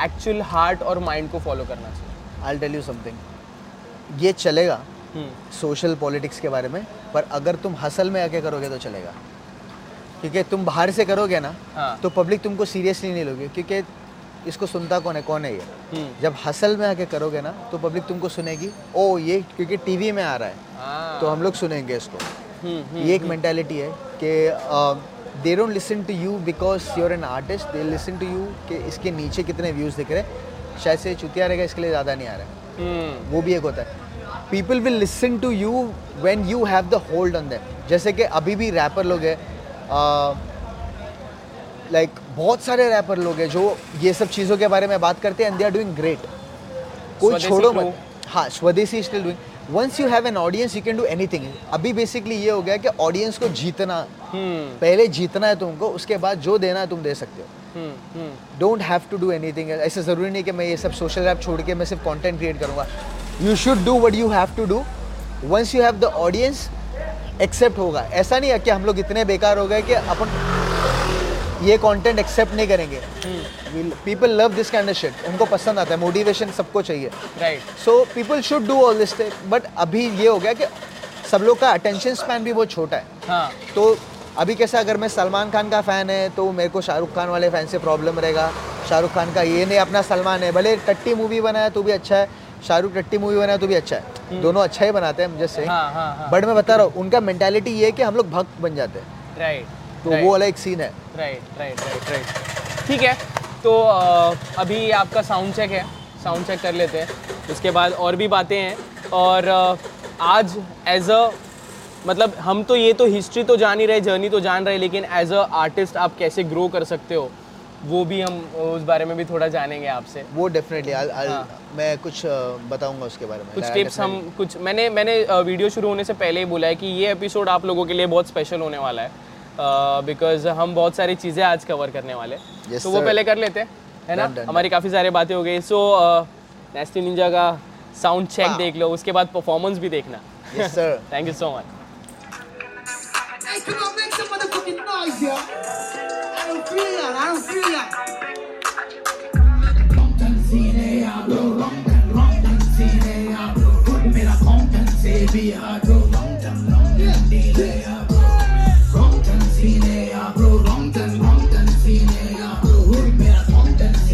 एक्चुअल हार्ट और माइंड को फॉलो करना चाहिए? आई टेल यू समथिंग ये चलेगा सोशल hmm. पॉलिटिक्स के बारे में पर अगर तुम हसल में आके करोगे तो चलेगा। क्योंकि तुम बाहर से करोगे ना हाँ। तो पब्लिक तुमको सीरियसली नहीं लोगे क्योंकि इसको सुनता कौन है? कौन है ये? हम्म। जब हसल में आके करोगे ना तो पब्लिक तुमको सुनेगी ओ ये क्योंकि टीवी में आ रहा है। हाँ। तो हम लोग सुनेंगे इसको। हम्म, ये एक मेंटालिटी है कि they don't listen to you because you are an artist they listen to you कि इसके नीचे कितने व्यूज़ दिख रहे हैं। शायद से चुतिया रहेगा इसके लिए ज़्यादा नहीं आ रहा है। हम्म, वो भी एक होता है। People will listen to you when you have the hold on them जैसे कि अभी भी रैपर लोग हैं लाइक like, बहुत सारे रैपर लोग हैं जो ये सब चीज़ों के बारे में बात करते हैं and they are doing great कोई छोड़ो मत। हाँ Swadesi still doing once you have an audience you can do anything अभी बेसिकली ये हो गया कि ऑडियंस को जीतना। हम्म, पहले जीतना है तुमको उसके बाद जो देना है तुम दे सकते हो। Don't have to do anything ऐसा ज़रूरी नहीं कि मैं ये सब सोशल ऐप छोड़ के मैं सिर्फ़ कंटेंट क्रिएट करूँगा। You should do what you have to do once you have the audience accept होगा। ऐसा नहीं है कि हम लोग इतने बेकार हो गए कि अपन ये कंटेंट एक्सेप्ट नहीं करेंगे। People love this kind of shit उनको पसंद आता है। मोटिवेशन सबको चाहिए। Right so people should do all this but अभी ये हो गया कि सब लोग का अटेंशन स्पैन भी बहुत छोटा है। हाँ। तो अभी कैसा अगर मैं सलमान खान का फ़ैन है तो मेरे को शाहरुख खान वाले फ़ैन से प्रॉब्लम रहेगा। शाहरुख खान का ये नहीं अपना सलमान है। भले टट्टी मूवी बनाया तो भी अच्छा है। शाहरुख टट्टी मूवी बनाया तो भी अच्छा है। दोनों अच्छा ही बनाते हैं मुझे से हम्म। हाँ, हाँ, हाँ। बट मैं बता रहा हूँ उनका मेंटालिटी ये है कि हम लोग भक्त बन जाते हैं। राइट तो वो वाला एक सीन है। राइट राइट राइट राइट ठीक है तो अभी आपका साउंड चेक है। साउंड चेक कर लेते हैं। उसके बाद और भी बातें हैं। और आज एज अ मतलब हम तो ये तो हिस्ट्री तो जान ही रहे जर्नी तो जान रहे लेकिन एज अ आर्टिस्ट आप कैसे ग्रो कर सकते हो? वो भी हम उस बारे में भी थोड़ा जानेंगे आपसे। वो डेफिनेटली हाँ। मैं कुछ बताऊँगा उसके बारे में। कुछ टिप्स हम कुछ मैंने मैंने वीडियो शुरू होने से पहले ही बोला है कि ये एपिसोड आप लोगों के लिए बहुत स्पेशल होने वाला है। बिकॉज़ हम बहुत सारी चीज़ें आज कवर करने वाले हैं। Yes, तो वो पहले कर लेते हैं है ना? Done, done, हमारी काफ़ी सारी बातें हो गई। सो नेस्टी निंजा का साउंड चेक Wow. देख लो उसके बाद परफॉर्मेंस भी देखना। Thank you so much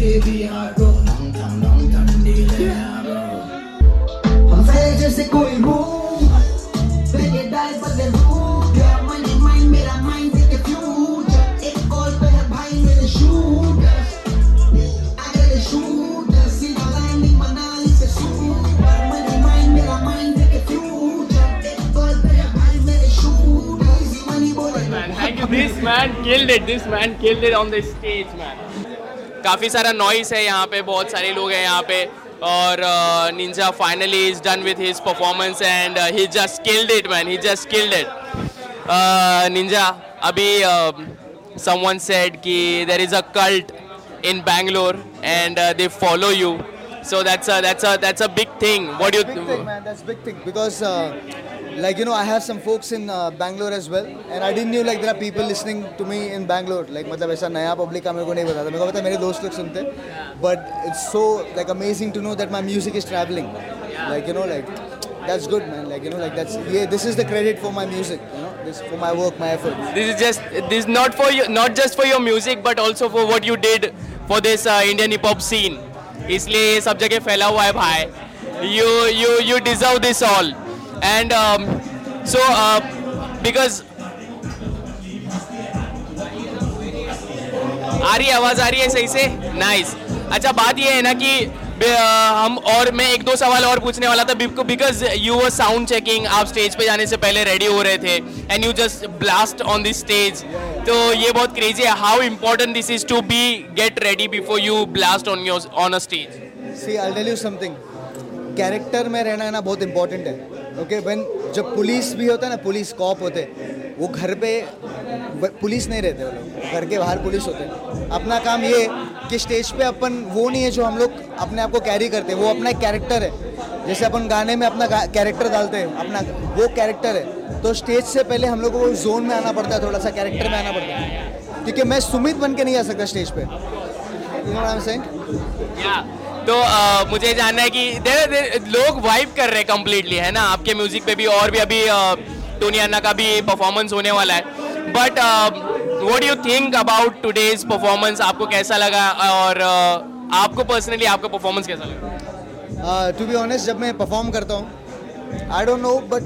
Hey, come on, make some motherfucking noise, yo. I don't feel that. I don't feel that. हम फैल जैसे कोई रूम ब्रेक डाल बदले रूट या मनी माइंड मेरा माइंड के फ्यूचर एक कॉल पे है भाई मेरे शूटर आगे ले शूटर सीधा लैंडिंग मनाली से सुपर मनी माइंड मेरा माइंड के फ्यूचर एक कॉल पे है भाई मेरे शूटर इजी मनी बोले thank you this man killed it this man killed it on the stage man काफ़ी सारा नॉइस है यहाँ पे, बहुत सारे लोग हैं यहाँ पे। और Ninja finally is done with his performance and he just killed it man he just killed it Ninja अभी समवन सेड कि there is a cult in Bangalore and they follow you So that's that's that's a big thing what you big thing, man. That's big thing because, uh, like you know, I have some folks in uh, Bangalore as well, and I didn't knew like there are people listening to me in Bangalore. Like मतलब ऐसा नया public का मेरे को नहीं पता था मेरे को पता है मेरे दोस्त लोग सुनते but it's so like amazing to know that my music is traveling. Like you know, like that's good, man. Like you know, like that's yeah. This is the credit for my music. You know, this for my work, my effort. this is just this is not for you not just for your music but also for what you did for this uh, Indian hip hop scene इसलिए ये सब जगह फैला हुआ है भाई। You you you deserve this all and so because आ रही आवाज़ आ रही है सही से? नाइस अच्छा बात ये है ना कि हम और मैं एक दो सवाल और पूछने वाला था because you were sound checking आप स्टेज पे जाने से पहले रेडी हो रहे थे and you just blast on this stage तो ये बहुत क्रेजी है how important this is to be get ready before you blast on your on a stage see I tell you something character में रहना है ना बहुत इंपॉर्टेंट है. ओके व्हेन जब पुलिस भी होता है ना, पुलिस कॉप होते वो घर पे पुलिस नहीं रहते वो लोग। घर के बाहर पुलिस होते अपना काम ये कि स्टेज पे अपन, वो नहीं है जो हम लोग अपने आप को कैरी करते वो अपना एक कैरेक्टर है। जैसे अपन गाने में अपना कैरेक्टर डालते हैं, अपना वो कैरेक्टर है। तो स्टेज से पहले हम लोग को जोन में आना पड़ता है थोड़ा सा कैरेक्टर में आना पड़ता है। क्योंकि मैं सुमित बन के नहीं आ सकता स्टेज पे। You know I am saying तो अ, मुझे जानना है कि देर, देर, लोग वाइब कर रहे हैं कम्प्लीटली है ना? आपके म्यूज़िक पे भी और भी अभी टोनी अन्ना का भी परफॉर्मेंस होने वाला है। But what you think about today's performance आपको कैसा लगा? और अ, आपको पर्सनली आपका परफॉर्मेंस कैसा लगा? टू बी ऑनेस्ट जब मैं परफॉर्म करता हूँ आई डोंट नो बट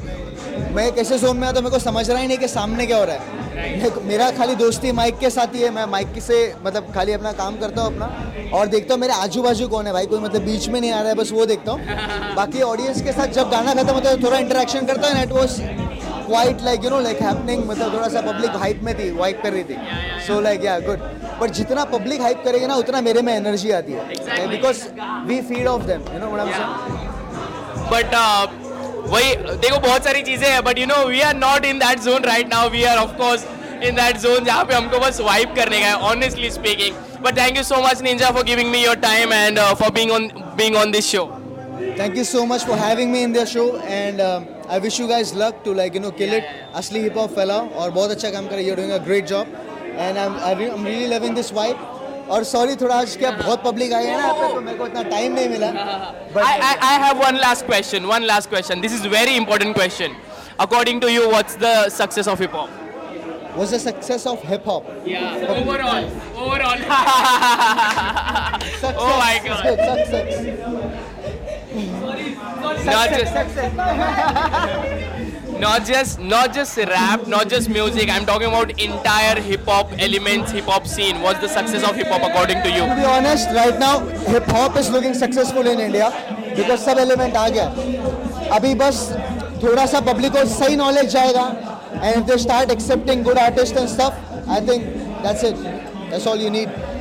मैं कैसे जोन में आता हूँ मेरे को समझ रहा ही नहीं कि सामने क्या हो रहा है। मेरा खाली दोस्ती माइक के साथ ही है मैं माइक से मतलब खाली अपना काम करता हूँ अपना। और देखता हूँ मेरे आजू बाजू कौन है भाई कोई मतलब बीच में नहीं आ रहा है बस वो देखता हूँ। (laughs) बाकी ऑडियंस के साथ जब गाना खत्म होता है थोड़ा इंटरेक्शन करता है net was quite like you know like happening मतलब थोड़ा सा पब्लिक हाइप में थी वाइप कर रही थी। So like yeah good but जितना पब्लिक हाइप करेगी ना उतना मेरे में एनर्जी आती है। Because we feed off them you know but वही देखो बहुत सारी चीज़ें हैं but you know we are not in that zone right now we are of course in that zone जहाँ पे हमको बस वाइप करने का है honestly speaking but thank you so much Ninja for giving me your time and for being on being on this show Thank you so much for having me in their show and um, I wish you guys luck to like you know kill it. असली hip hop फैलाओ और बहुत अच्छा काम कर रहे You're doing a great job. And I am really loving this vibe और sorry थोड़ा आज क्या बहुत पब्लिक आई है ना तो मेरे को इतना टाइम नहीं मिला। I I have one last question one last question this is very important question according to you what's the success of hip hop what's the success of hip hop या overall overall oh my god success sorry sorry success not just, not just rap, not just music. I'm talking about entire hip hop elements, hip hop scene. What's the success of hip hop according to you? to be honest right now hip hop is looking successful in India because सब element आ गया अभी बस थोड़ा सा public को सही knowledge जाएगा and if they start accepting good artists and stuff I think that's it that's all you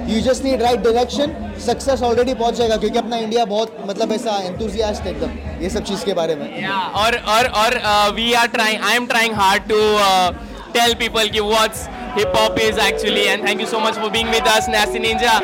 You just need right direction success already पहुँच जाएगा, क्योंकि अपना इंडिया बहुत मतलब ऐसा एंथुजियाज एकदम, ये सब चीज़ के बारे में। और और और we are trying I am trying hard to tell people की what's hip hop is actually and thank you so much for being with us Ninja